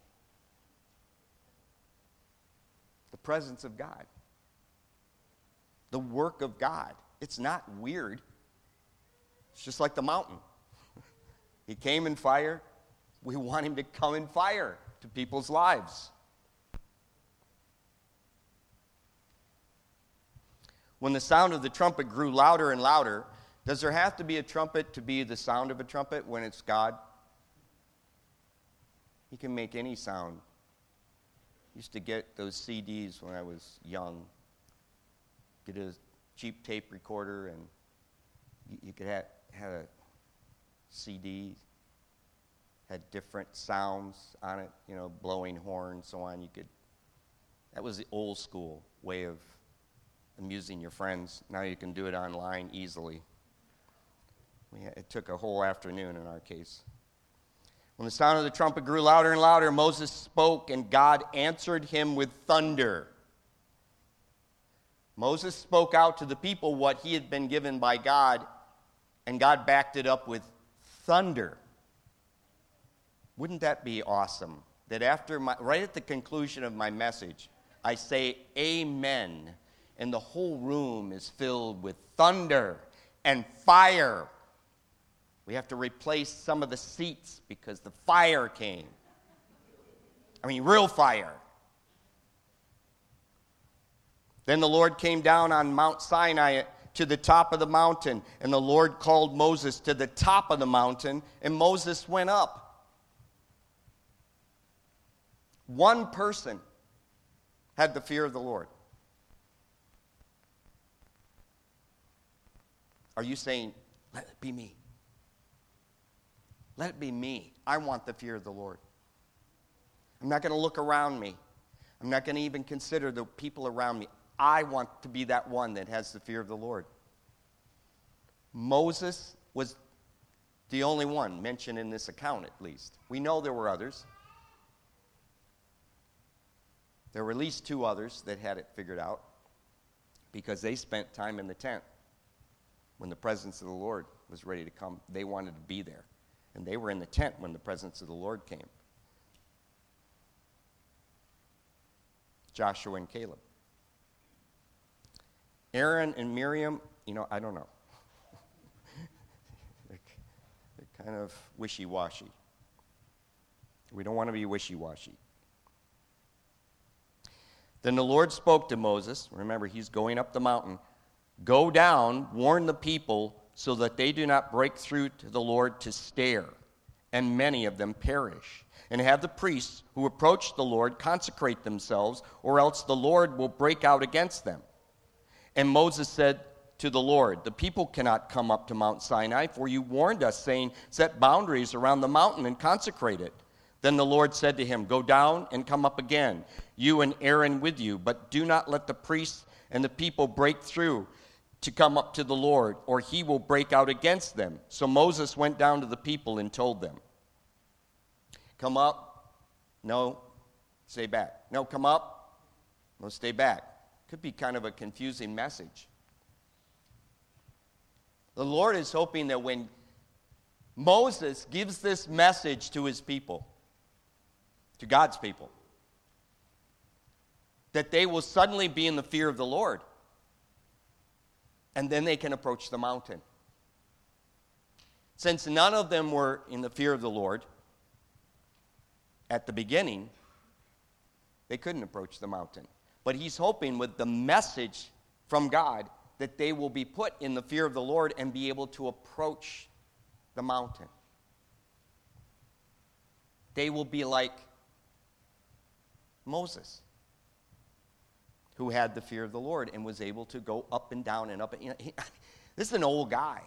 The presence of God. The work of God. It's not weird. It's just like the mountain. he came in fire. We want him to come in fire to people's lives. When the sound of the trumpet grew louder and louder, does there have to be a trumpet to be the sound of a trumpet when it's God? He can make any sound. I used to get those CDs when I was young. Get a cheap tape recorder, and you, could have, have a CD, had different sounds on it, you know, blowing horns, so on. You could. That was the old school way of amusing your friends. Now you can do it online easily. It took a whole afternoon in our case. When the sound of the trumpet grew louder and louder, Moses spoke, and God answered him with thunder. Moses spoke out to the people what he had been given by God, and God backed it up with thunder. Wouldn't that be awesome? That after my, right at the conclusion of my message, I say amen, and the whole room is filled with thunder and fire we have to replace some of the seats because the fire came. I mean, real fire. Then the Lord came down on Mount Sinai to the top of the mountain, and the Lord called Moses to the top of the mountain, and Moses went up. One person had the fear of the Lord. Are you saying, let it be me? Let it be me. I want the fear of the Lord. I'm not going to look around me. I'm not going to even consider the people around me. I want to be that one that has the fear of the Lord. Moses was the only one mentioned in this account, at least. We know there were others. There were at least two others that had it figured out because they spent time in the tent when the presence of the Lord was ready to come. They wanted to be there and they were in the tent when the presence of the Lord came. Joshua and Caleb. Aaron and Miriam, you know, I don't know. they're, they're kind of wishy washy. We don't want to be wishy washy. Then the Lord spoke to Moses. Remember, he's going up the mountain. Go down, warn the people so that they do not break through to the Lord to stare, and many of them perish. And have the priests who approach the Lord consecrate themselves, or else the Lord will break out against them. And Moses said to the Lord, The people cannot come up to Mount Sinai, for you warned us, saying, Set boundaries around the mountain and consecrate it. Then the Lord said to him, Go down and come up again, you and Aaron with you, but do not let the priests and the people break through to come up to the Lord, or he will break out against them. So Moses went down to the people and told them, Come up. No, stay back. No, come up. No, stay back. Could be kind of a confusing message. The Lord is hoping that when Moses gives this message to his people, to God's people, that they will suddenly be in the fear of the Lord and then they can approach the mountain. Since none of them were in the fear of the Lord at the beginning, they couldn't approach the mountain. But he's hoping with the message from God that they will be put in the fear of the Lord and be able to approach the mountain. They will be like Moses, who had the fear of the Lord and was able to go up and down and up. And, you know, he, this is an old guy.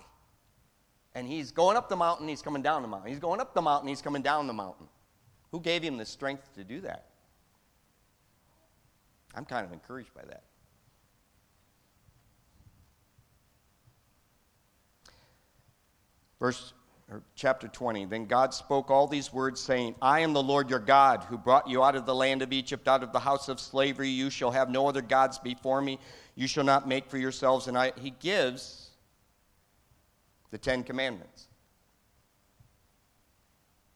And he's going up the mountain, he's coming down the mountain. He's going up the mountain, he's coming down the mountain. Who gave him the strength to do that? I'm kind of encouraged by that. Verse or chapter 20. Then God spoke all these words, saying, I am the Lord your God, who brought you out of the land of Egypt, out of the house of slavery. You shall have no other gods before me. You shall not make for yourselves. And I, he gives the Ten Commandments.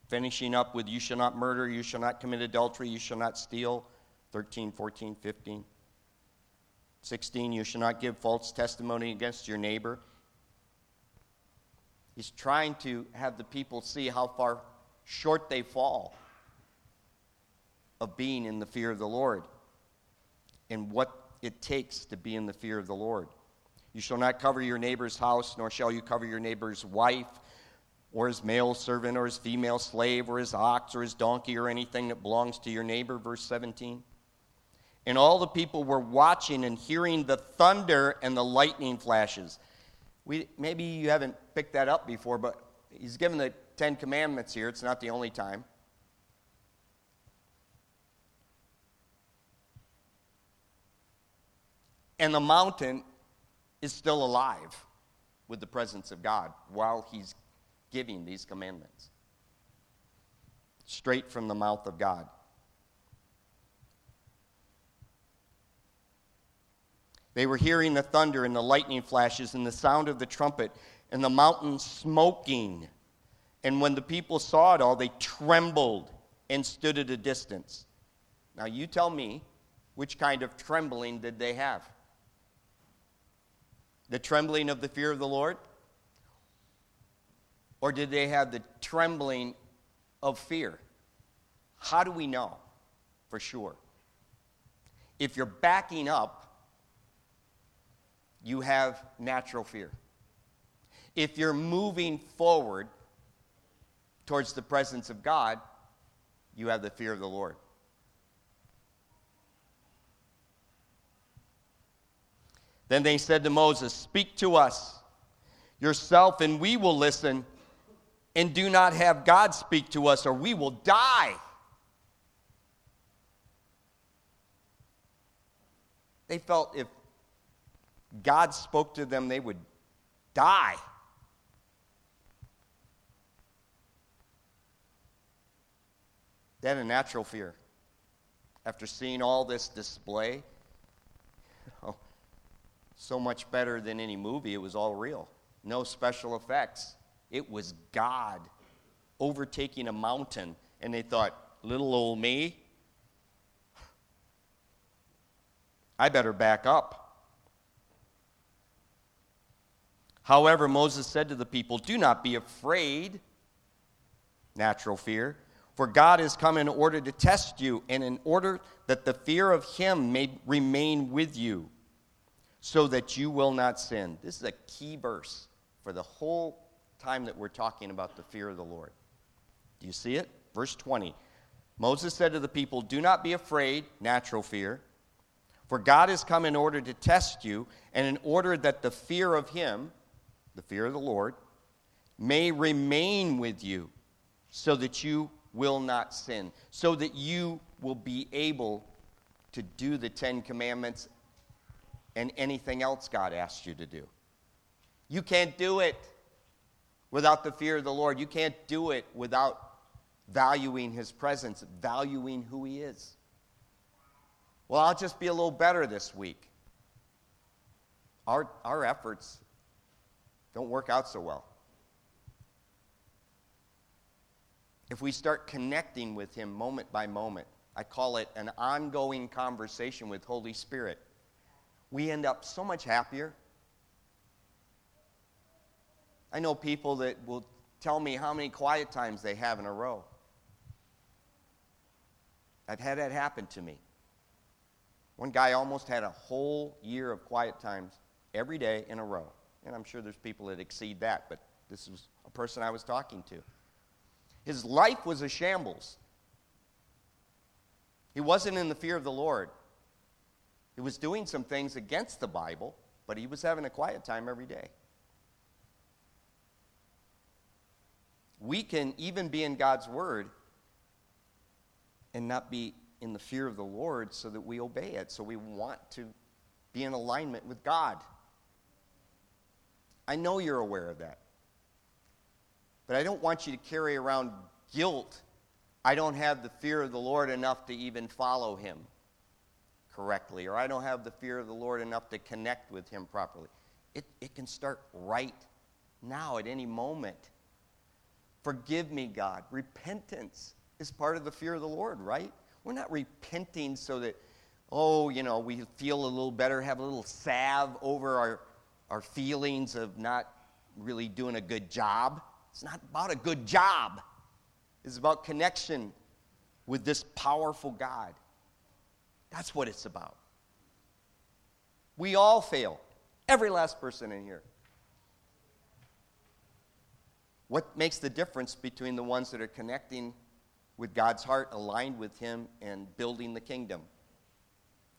Finishing up with, You shall not murder, you shall not commit adultery, you shall not steal. 13, 14, 15. 16, You shall not give false testimony against your neighbor. He's trying to have the people see how far short they fall of being in the fear of the Lord and what it takes to be in the fear of the Lord. You shall not cover your neighbor's house, nor shall you cover your neighbor's wife, or his male servant, or his female slave, or his ox, or his donkey, or anything that belongs to your neighbor. Verse 17. And all the people were watching and hearing the thunder and the lightning flashes. We, maybe you haven't picked that up before, but he's given the Ten Commandments here. It's not the only time. And the mountain is still alive with the presence of God while he's giving these commandments. Straight from the mouth of God. They were hearing the thunder and the lightning flashes and the sound of the trumpet and the mountain smoking. And when the people saw it all, they trembled and stood at a distance. Now, you tell me, which kind of trembling did they have? The trembling of the fear of the Lord? Or did they have the trembling of fear? How do we know for sure? If you're backing up, you have natural fear. If you're moving forward towards the presence of God, you have the fear of the Lord. Then they said to Moses, Speak to us yourself, and we will listen, and do not have God speak to us, or we will die. They felt if God spoke to them, they would die. They had a natural fear. After seeing all this display, so much better than any movie, it was all real. No special effects. It was God overtaking a mountain, and they thought, little old me, I better back up. However, Moses said to the people, Do not be afraid, natural fear, for God has come in order to test you, and in order that the fear of him may remain with you, so that you will not sin. This is a key verse for the whole time that we're talking about the fear of the Lord. Do you see it? Verse 20. Moses said to the people, Do not be afraid, natural fear, for God has come in order to test you, and in order that the fear of him, the fear of the Lord, may remain with you so that you will not sin, so that you will be able to do the Ten Commandments and anything else God asks you to do. You can't do it without the fear of the Lord. You can't do it without valuing His presence, valuing who He is. Well, I'll just be a little better this week. Our, our efforts don't work out so well. If we start connecting with Him moment by moment, I call it an ongoing conversation with Holy Spirit, we end up so much happier. I know people that will tell me how many quiet times they have in a row. I've had that happen to me. One guy almost had a whole year of quiet times every day in a row. And I'm sure there's people that exceed that, but this was a person I was talking to. His life was a shambles. He wasn't in the fear of the Lord. He was doing some things against the Bible, but he was having a quiet time every day. We can even be in God's Word and not be in the fear of the Lord so that we obey it. So we want to be in alignment with God. I know you're aware of that. But I don't want you to carry around guilt. I don't have the fear of the Lord enough to even follow him correctly, or I don't have the fear of the Lord enough to connect with him properly. It, it can start right now at any moment. Forgive me, God. Repentance is part of the fear of the Lord, right? We're not repenting so that, oh, you know, we feel a little better, have a little salve over our, our feelings of not really doing a good job. It's not about a good job, it's about connection with this powerful God. That's what it's about. We all fail, every last person in here. What makes the difference between the ones that are connecting with God's heart, aligned with Him, and building the kingdom?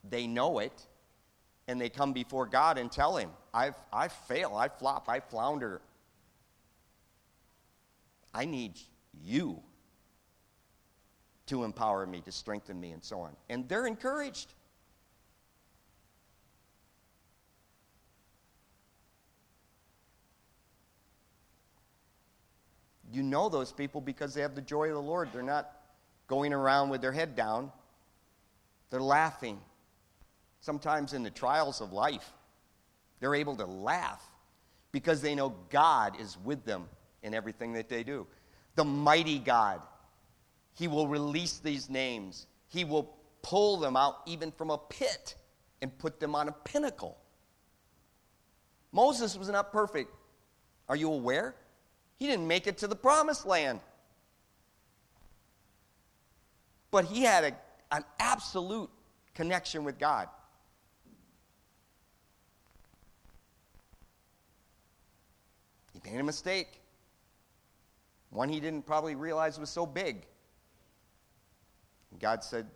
They know it, and they come before God and tell Him, I've, I fail, I flop, I flounder. I need you to empower me, to strengthen me, and so on. And they're encouraged. You know those people because they have the joy of the Lord. They're not going around with their head down, they're laughing. Sometimes in the trials of life, they're able to laugh because they know God is with them in everything that they do. The mighty God, He will release these names, He will pull them out even from a pit and put them on a pinnacle. Moses was not perfect. Are you aware? He didn't make it to the promised land. But he had a, an absolute connection with God. Made a mistake. One he didn't probably realize was so big. And God said,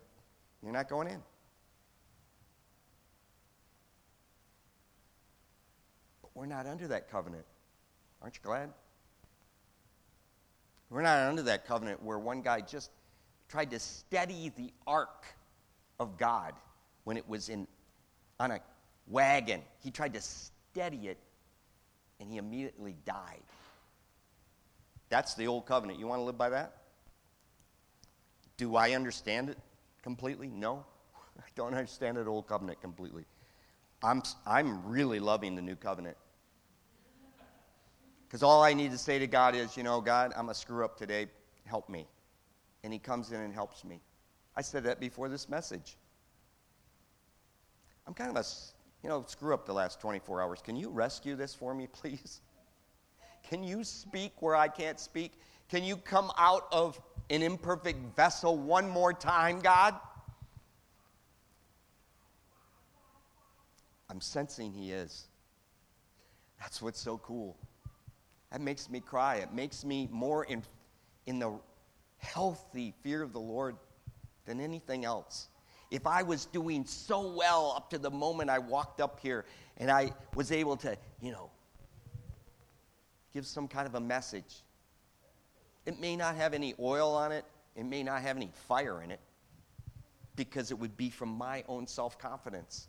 You're not going in. But we're not under that covenant. Aren't you glad? We're not under that covenant where one guy just tried to steady the ark of God when it was in on a wagon. He tried to steady it and he immediately died. That's the old covenant. You want to live by that? Do I understand it completely? No. I don't understand the old covenant completely. I'm, I'm really loving the new covenant. Because all I need to say to God is, you know, God, I'm a screw up today. Help me. And He comes in and helps me. I said that before this message. I'm kind of a, you know, screw up the last 24 hours. Can you rescue this for me, please? Can you speak where I can't speak? Can you come out of an imperfect vessel one more time, God? I'm sensing He is. That's what's so cool. That makes me cry. It makes me more in, in the healthy fear of the Lord than anything else. If I was doing so well up to the moment I walked up here and I was able to, you know, give some kind of a message, it may not have any oil on it, it may not have any fire in it, because it would be from my own self confidence.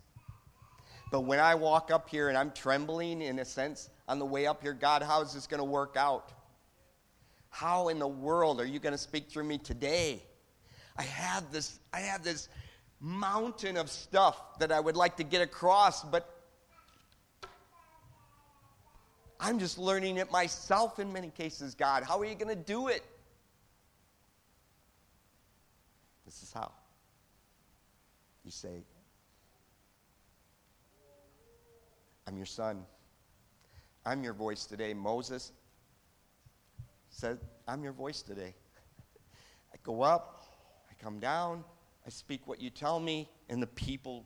But when I walk up here and I'm trembling in a sense on the way up here, God, how is this going to work out? How in the world are you going to speak through me today? I have this I have this mountain of stuff that I would like to get across, but I'm just learning it myself in many cases, God. How are you going to do it? This is how. You say, I'm your son. I'm your voice today. Moses said, I'm your voice today. I go up, I come down, I speak what you tell me, and the people.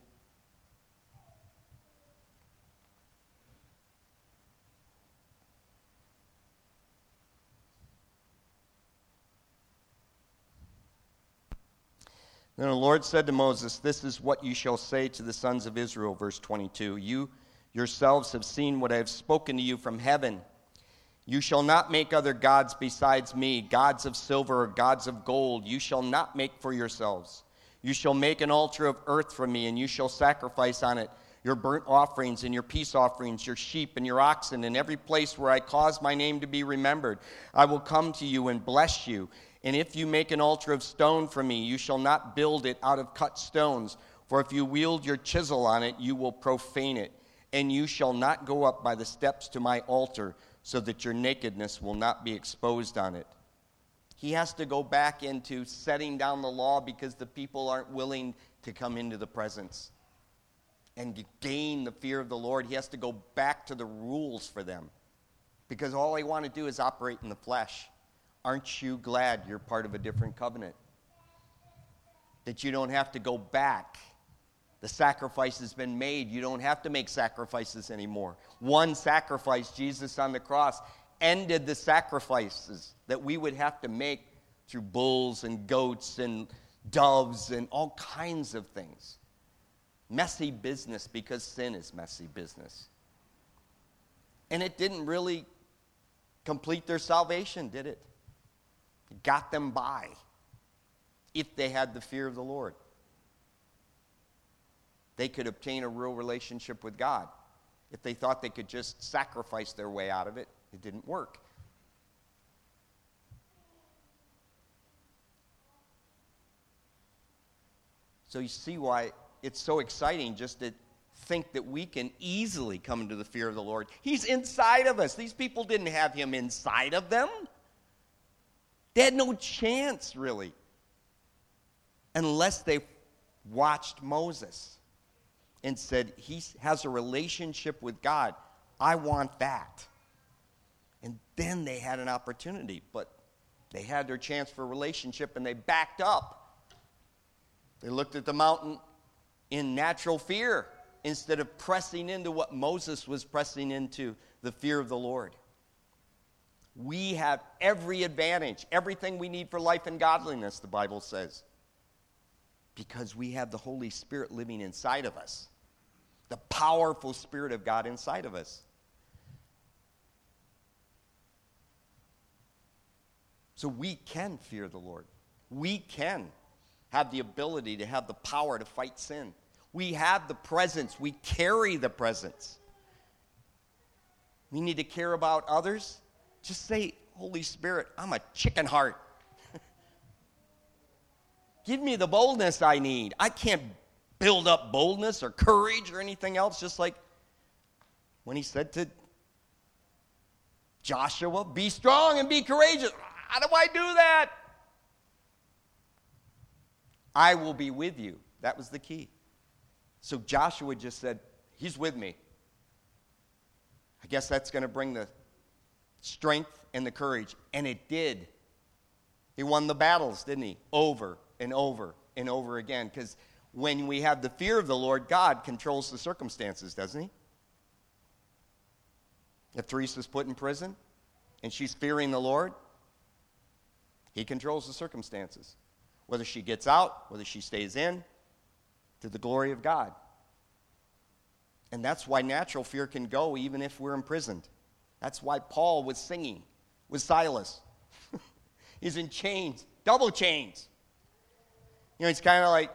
Then the Lord said to Moses, This is what you shall say to the sons of Israel, verse 22. You yourselves have seen what I have spoken to you from heaven. You shall not make other gods besides me, gods of silver or gods of gold. You shall not make for yourselves. You shall make an altar of earth for me, and you shall sacrifice on it your burnt offerings and your peace offerings, your sheep and your oxen, in every place where I cause my name to be remembered. I will come to you and bless you. And if you make an altar of stone for me, you shall not build it out of cut stones. For if you wield your chisel on it, you will profane it. And you shall not go up by the steps to my altar, so that your nakedness will not be exposed on it. He has to go back into setting down the law because the people aren't willing to come into the presence and gain the fear of the Lord. He has to go back to the rules for them because all they want to do is operate in the flesh. Aren't you glad you're part of a different covenant? That you don't have to go back. The sacrifice has been made. You don't have to make sacrifices anymore. One sacrifice, Jesus on the cross, ended the sacrifices that we would have to make through bulls and goats and doves and all kinds of things. Messy business because sin is messy business. And it didn't really complete their salvation, did it? It got them by if they had the fear of the Lord. They could obtain a real relationship with God. If they thought they could just sacrifice their way out of it, it didn't work. So you see why it's so exciting just to think that we can easily come into the fear of the Lord. He's inside of us. These people didn't have him inside of them. They had no chance, really, unless they watched Moses and said, He has a relationship with God. I want that. And then they had an opportunity, but they had their chance for relationship and they backed up. They looked at the mountain in natural fear instead of pressing into what Moses was pressing into the fear of the Lord. We have every advantage, everything we need for life and godliness, the Bible says, because we have the Holy Spirit living inside of us, the powerful Spirit of God inside of us. So we can fear the Lord. We can have the ability to have the power to fight sin. We have the presence, we carry the presence. We need to care about others. Just say, Holy Spirit, I'm a chicken heart. Give me the boldness I need. I can't build up boldness or courage or anything else, just like when he said to Joshua, Be strong and be courageous. How do I do that? I will be with you. That was the key. So Joshua just said, He's with me. I guess that's going to bring the strength and the courage. And it did. He won the battles, didn't he? Over and over and over again. Because when we have the fear of the Lord, God controls the circumstances, doesn't he? If Teresa's put in prison and she's fearing the Lord, he controls the circumstances. Whether she gets out, whether she stays in, to the glory of God. And that's why natural fear can go even if we're imprisoned. That's why Paul was singing with Silas. he's in chains, double chains. You know, it's kind of like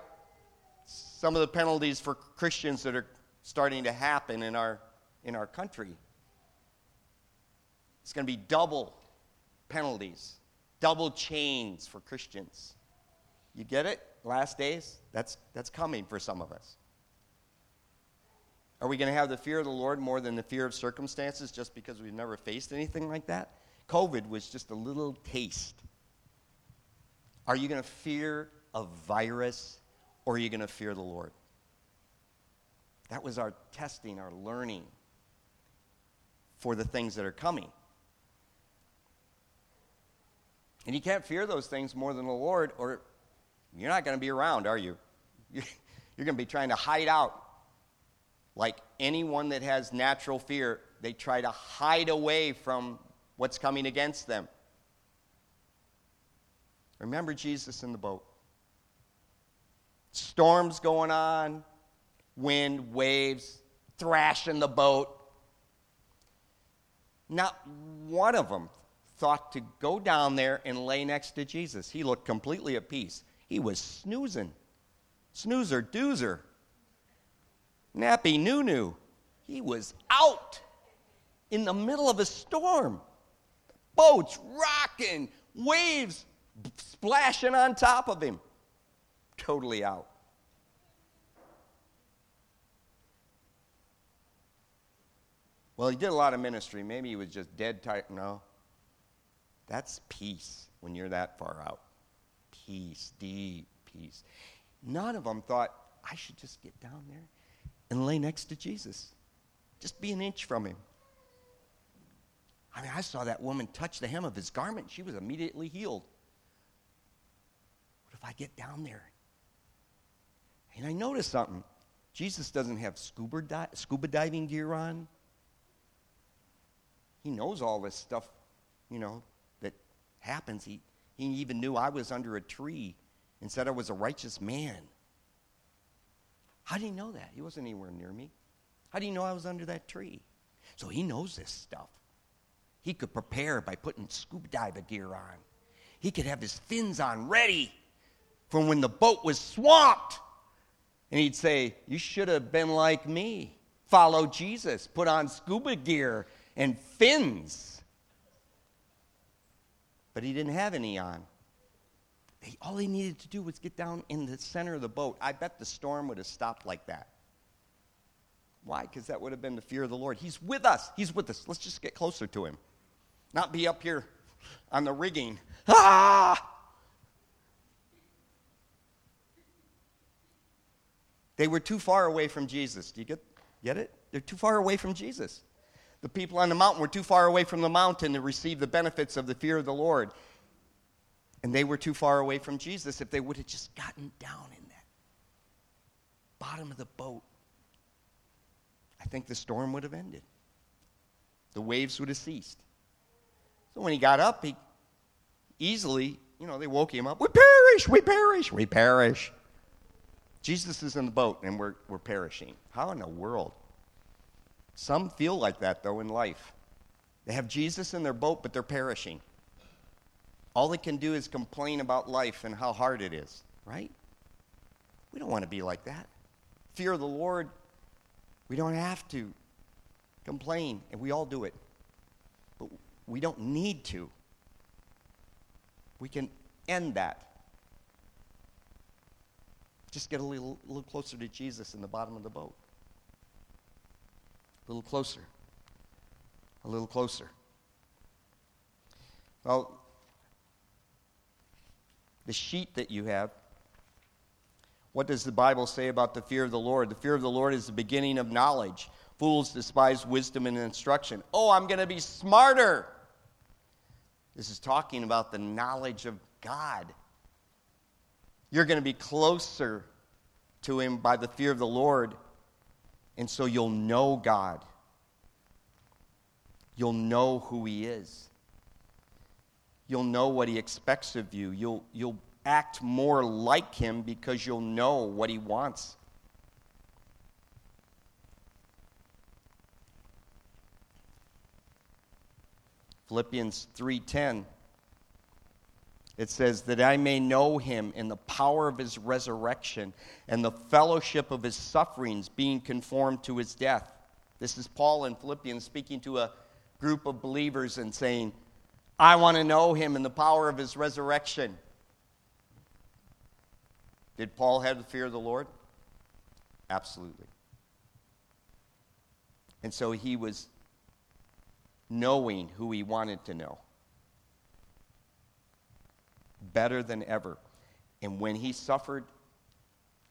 some of the penalties for Christians that are starting to happen in our, in our country. It's going to be double penalties double chains for Christians. You get it? Last days? That's, that's coming for some of us. Are we going to have the fear of the Lord more than the fear of circumstances just because we've never faced anything like that? COVID was just a little taste. Are you going to fear a virus or are you going to fear the Lord? That was our testing, our learning for the things that are coming. And you can't fear those things more than the Lord, or you're not going to be around, are you? You're going to be trying to hide out. Like anyone that has natural fear, they try to hide away from what's coming against them. Remember Jesus in the boat. Storms going on, wind, waves, thrashing the boat. Not one of them thought to go down there and lay next to Jesus. He looked completely at peace. He was snoozing. Snoozer, doozer. Nappy Nunu. He was out in the middle of a storm. Boats rocking, waves splashing on top of him. Totally out. Well, he did a lot of ministry. Maybe he was just dead tight. No. That's peace when you're that far out. Peace, deep peace. None of them thought, I should just get down there and lay next to Jesus. Just be an inch from him. I mean, I saw that woman touch the hem of his garment. She was immediately healed. What if I get down there? And I noticed something. Jesus doesn't have scuba, di- scuba diving gear on. He knows all this stuff, you know, happens. He, he even knew I was under a tree and said I was a righteous man. How did he know that? He wasn't anywhere near me. How do you know I was under that tree? So he knows this stuff. He could prepare by putting scuba diver gear on. He could have his fins on ready for when the boat was swamped. And he'd say, You should have been like me. Follow Jesus. Put on scuba gear and fins. But he didn't have any on. He, all he needed to do was get down in the center of the boat. I bet the storm would have stopped like that. Why? Because that would have been the fear of the Lord. He's with us. He's with us. Let's just get closer to him. Not be up here on the rigging. Ah! They were too far away from Jesus. Do you get, get it? They're too far away from Jesus. The people on the mountain were too far away from the mountain to receive the benefits of the fear of the Lord. And they were too far away from Jesus if they would have just gotten down in that bottom of the boat. I think the storm would have ended. The waves would have ceased. So when he got up, he easily, you know, they woke him up. We perish, we perish, we perish. Jesus is in the boat and we're, we're perishing. How in the world? Some feel like that, though, in life. They have Jesus in their boat, but they're perishing. All they can do is complain about life and how hard it is, right? We don't want to be like that. Fear the Lord, we don't have to complain, and we all do it. But we don't need to. We can end that. Just get a little, little closer to Jesus in the bottom of the boat. A little closer. A little closer. Well, the sheet that you have, what does the Bible say about the fear of the Lord? The fear of the Lord is the beginning of knowledge. Fools despise wisdom and instruction. Oh, I'm going to be smarter. This is talking about the knowledge of God. You're going to be closer to Him by the fear of the Lord and so you'll know God. You'll know who He is. You'll know what He expects of you. You'll, you'll act more like Him because you'll know what He wants. Philippians 3:10 it says, That I may know him in the power of his resurrection and the fellowship of his sufferings, being conformed to his death. This is Paul in Philippians speaking to a group of believers and saying, I want to know him in the power of his resurrection. Did Paul have the fear of the Lord? Absolutely. And so he was knowing who he wanted to know better than ever. And when he suffered,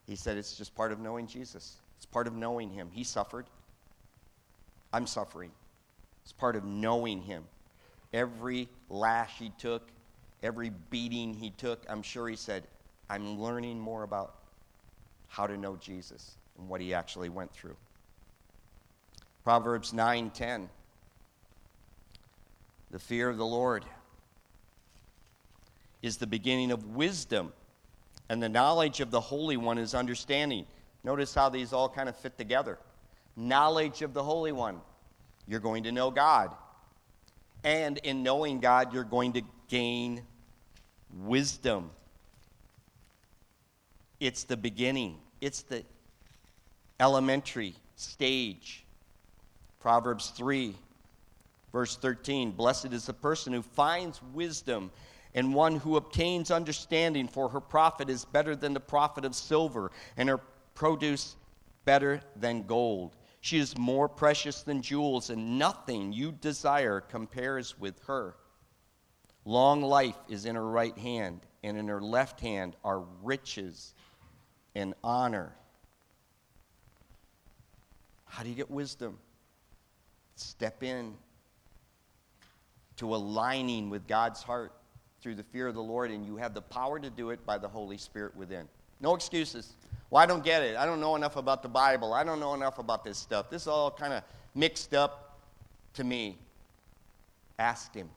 he said, It's just part of knowing Jesus. It's part of knowing him. He suffered. I'm suffering. It's part of knowing him. Every lash he took, every beating he took, I'm sure he said, I'm learning more about how to know Jesus and what he actually went through. Proverbs 9:10 The fear of the Lord is the beginning of wisdom, And the knowledge of the Holy One is understanding. Notice how these all kind of fit together. Knowledge of the Holy One. You're going to know God. And in knowing God, you're going to gain wisdom. It's the beginning, it's the elementary stage. Proverbs 3, verse 13 Blessed is the person who finds wisdom and one who obtains understanding, for her profit is better than the profit of silver, and her produce better than gold. She is more precious than jewels, and nothing you desire compares with her. Long life is in her right hand, and in her left hand are riches and honor. How do you get wisdom? Step in to aligning with God's heart through the fear of the Lord, and you have the power to do it by the Holy Spirit within. No excuses. Well, I don't get it. I don't know enough about the Bible. I don't know enough about this stuff. This is all kind of mixed up to me. Ask Him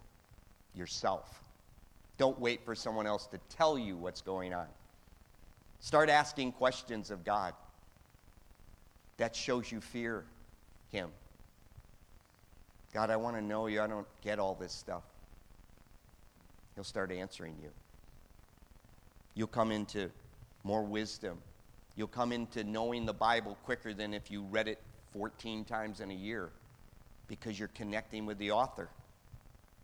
yourself. Don't wait for someone else to tell you what's going on. Start asking questions of God. That shows you fear Him. God, I want to know you. I don't get all this stuff. He'll start answering you. You'll come into more wisdom. You'll come into knowing the Bible quicker than if you read it 14 times in a year because you're connecting with the author.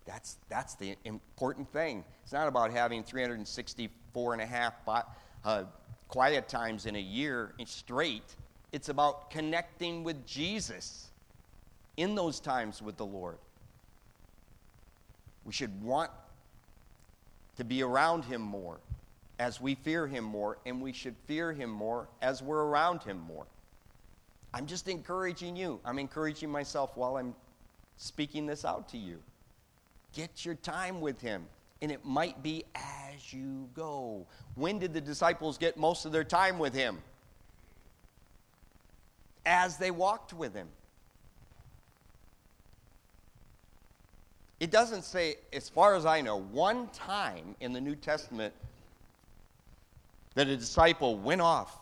That's, that's the important thing. It's not about having 364 and a half uh, quiet times in a year straight. It's about connecting with Jesus in those times with the Lord. We should want to be around him more as we fear him more, and we should fear him more as we're around him more. I'm just encouraging you. I'm encouraging myself while I'm speaking this out to you. Get your time with him, and it might be as you go. When did the disciples get most of their time with him? As they walked with him. It doesn't say, as far as I know, one time in the New Testament that a disciple went off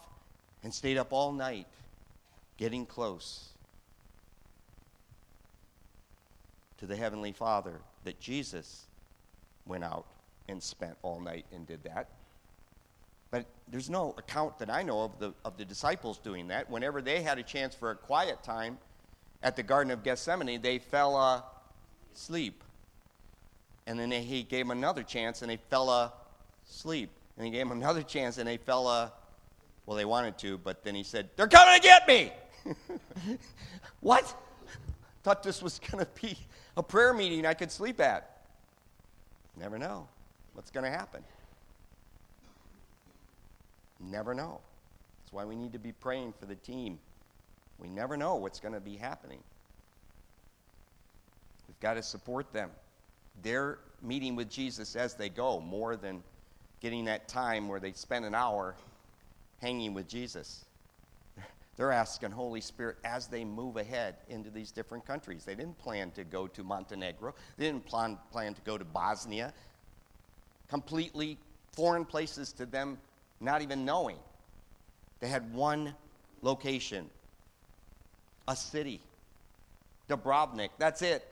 and stayed up all night getting close to the Heavenly Father, that Jesus went out and spent all night and did that. But there's no account that I know of the, of the disciples doing that. Whenever they had a chance for a quiet time at the Garden of Gethsemane, they fell asleep. And then he gave them another chance and they fell asleep. And he gave them another chance and they fell, uh, well, they wanted to, but then he said, They're coming to get me! what? Thought this was going to be a prayer meeting I could sleep at. Never know what's going to happen. Never know. That's why we need to be praying for the team. We never know what's going to be happening. We've got to support them. They're meeting with Jesus as they go more than getting that time where they spend an hour hanging with Jesus. They're asking Holy Spirit as they move ahead into these different countries. They didn't plan to go to Montenegro, they didn't plan, plan to go to Bosnia. Completely foreign places to them, not even knowing. They had one location, a city, Dubrovnik. That's it.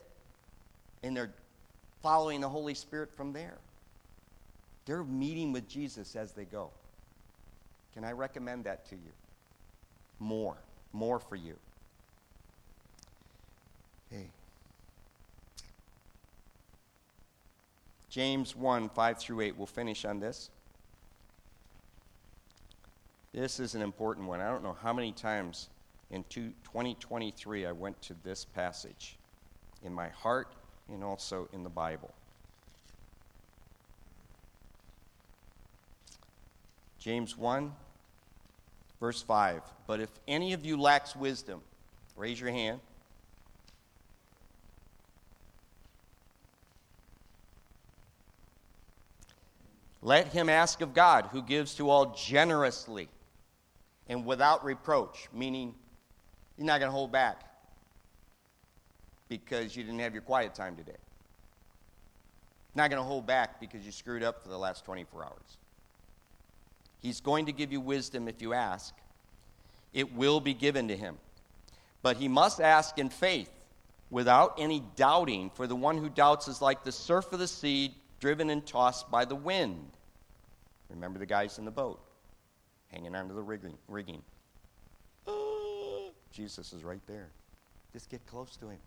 And they're following the Holy Spirit from there. They're meeting with Jesus as they go. Can I recommend that to you? More, more for you. Okay. James 1 5 through 8. We'll finish on this. This is an important one. I don't know how many times in 2023 I went to this passage in my heart and also in the Bible. James 1, verse 5. But if any of you lacks wisdom, raise your hand. Let him ask of God, who gives to all generously and without reproach, meaning you're not going to hold back because you didn't have your quiet time today. Not going to hold back because you screwed up for the last 24 hours. He's going to give you wisdom if you ask. It will be given to him. But he must ask in faith without any doubting, for the one who doubts is like the surf of the sea driven and tossed by the wind. Remember the guys in the boat hanging onto the rigging. rigging. Jesus is right there. Just get close to him.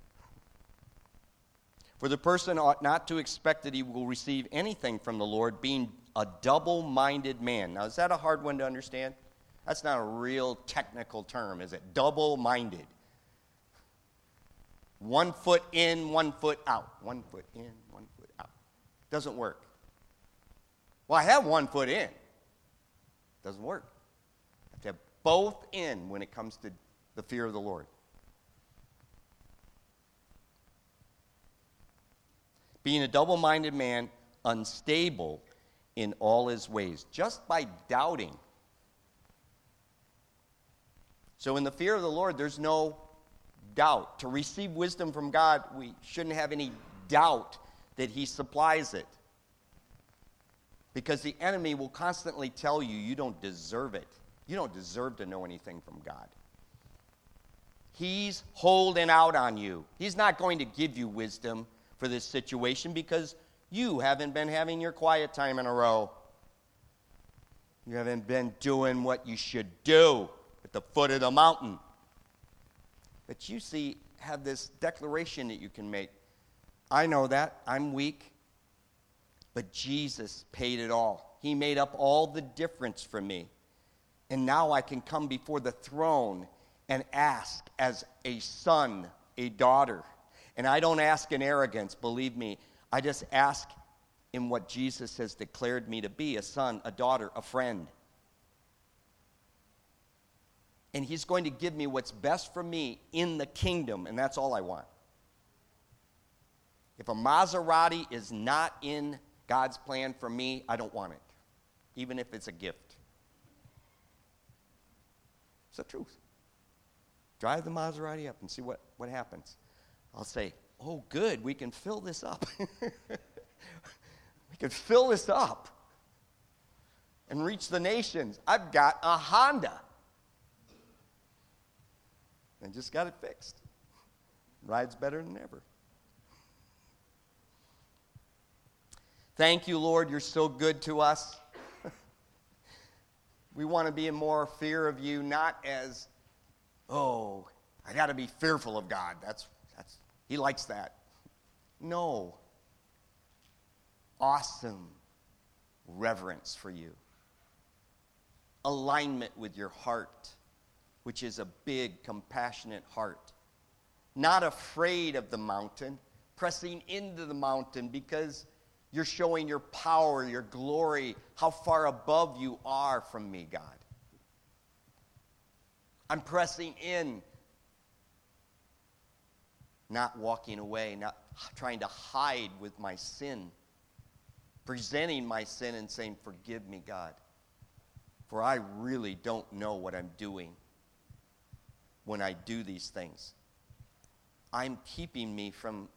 For the person ought not to expect that he will receive anything from the Lord, being a double minded man. Now, is that a hard one to understand? That's not a real technical term, is it? Double minded. One foot in, one foot out. One foot in, one foot out. Doesn't work. Well, I have one foot in. Doesn't work. I have to have both in when it comes to the fear of the Lord. Being a double minded man, unstable in all his ways, just by doubting. So, in the fear of the Lord, there's no doubt. To receive wisdom from God, we shouldn't have any doubt that He supplies it. Because the enemy will constantly tell you you don't deserve it. You don't deserve to know anything from God. He's holding out on you. He's not going to give you wisdom for this situation because you haven't been having your quiet time in a row. You haven't been doing what you should do at the foot of the mountain. But you see, have this declaration that you can make. I know that. I'm weak. But Jesus paid it all. He made up all the difference for me. And now I can come before the throne and ask as a son, a daughter. And I don't ask in arrogance, believe me. I just ask in what Jesus has declared me to be a son, a daughter, a friend and He's going to give me what's best for me in the kingdom, and that's all I want. If a Maserati is not in God's plan for me, I don't want it, even if it's a gift. It's the truth. Drive the Maserati up and see what, what happens. I'll say, Oh, good, we can fill this up. we can fill this up and reach the nations. I've got a Honda and just got it fixed. Rides better than ever. Thank you, Lord. You're so good to us. we want to be in more fear of you, not as, oh, I got to be fearful of God. That's, that's, he likes that. No. Awesome reverence for you, alignment with your heart which is a big, compassionate heart. Not afraid of the mountain, pressing into the mountain because you're showing your power, your glory, how far above you are from me, God. I'm pressing in, not walking away, not trying to hide with my sin, presenting my sin and saying, Forgive me, God, for I really don't know what I'm doing when I do these things. I'm keeping me from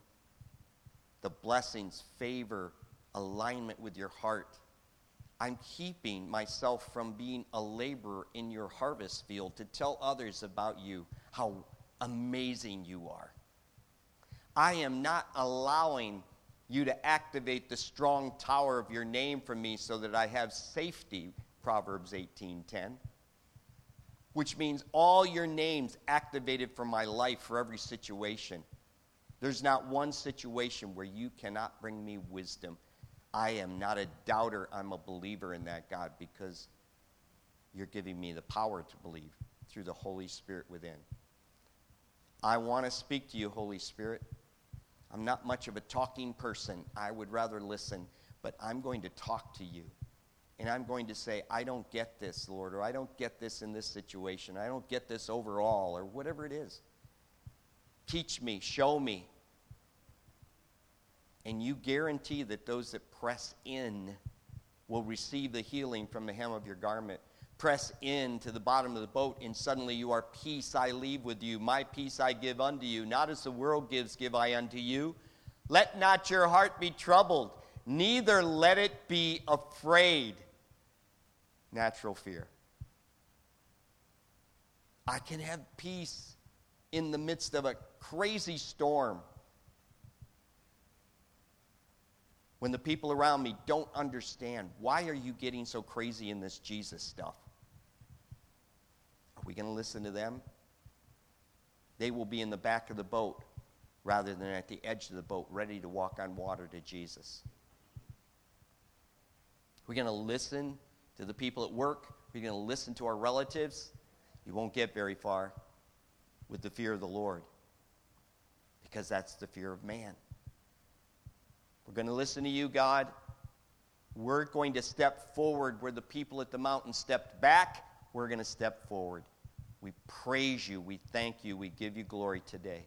the blessings, favor, alignment with your heart. I'm keeping myself from being a laborer in your harvest field to tell others about you, how amazing you are. I am not allowing you to activate the strong tower of your name for me so that I have safety, Proverbs 18:10 which means all your names activated for my life for every situation. There's not one situation where you cannot bring me wisdom. I am not a doubter, I'm a believer in that, God, because you're giving me the power to believe through the Holy Spirit within. I want to speak to you, Holy Spirit. I'm not much of a talking person. I would rather listen, but I'm going to talk to you and I'm going to say, I don't get this, Lord, or I don't get this in this situation, I don't get this overall, or whatever it is. Teach me, show me. And you guarantee that those that press in will receive the healing from the hem of your garment. Press in to the bottom of the boat, and suddenly you are peace I leave with you. My peace I give unto you. Not as the world gives, give I unto you. Let not your heart be troubled, neither let it be afraid. natural fear. I can have peace in the midst of a crazy storm. When the people around me don't understand, why are you getting so crazy in this Jesus stuff? We going to listen to them? They will be in the back of the boat rather than at the edge of the boat, ready to walk on water to Jesus. We're going to listen to the people at work. We're going to listen to our relatives. You won't get very far with the fear of the Lord because that's the fear of man. We're going to listen to you, God. We're going to step forward where the people at the mountain stepped back. We're going to step forward. We praise you. We thank you. We give you glory today.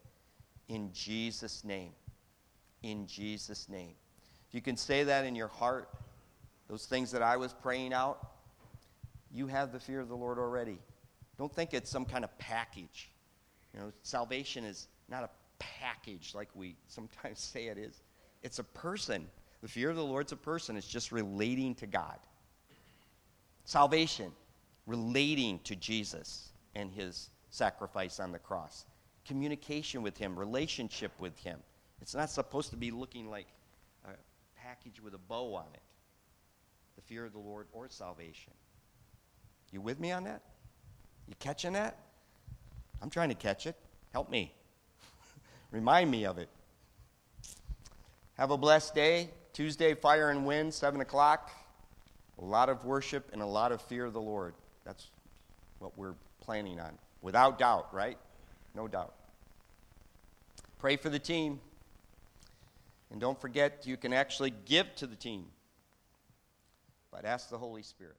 In Jesus' name. In Jesus' name. If you can say that in your heart, those things that I was praying out, you have the fear of the Lord already. Don't think it's some kind of package. You know, salvation is not a package like we sometimes say it is. It's a person. The fear of the Lord's a person. It's just relating to God. Salvation, relating to Jesus and his sacrifice on the cross. Communication with him, relationship with him. It's not supposed to be looking like a package with a bow on it. The fear of the Lord or salvation. You with me on that? You catching that? I'm trying to catch it. Help me. Remind me of it. Have a blessed day. Tuesday, fire and wind, 7 o'clock. A lot of worship and a lot of fear of the Lord. That's what we're planning on. Without doubt, right? No doubt. Pray for the team. And don't forget, you can actually give to the team. But ask the Holy Spirit.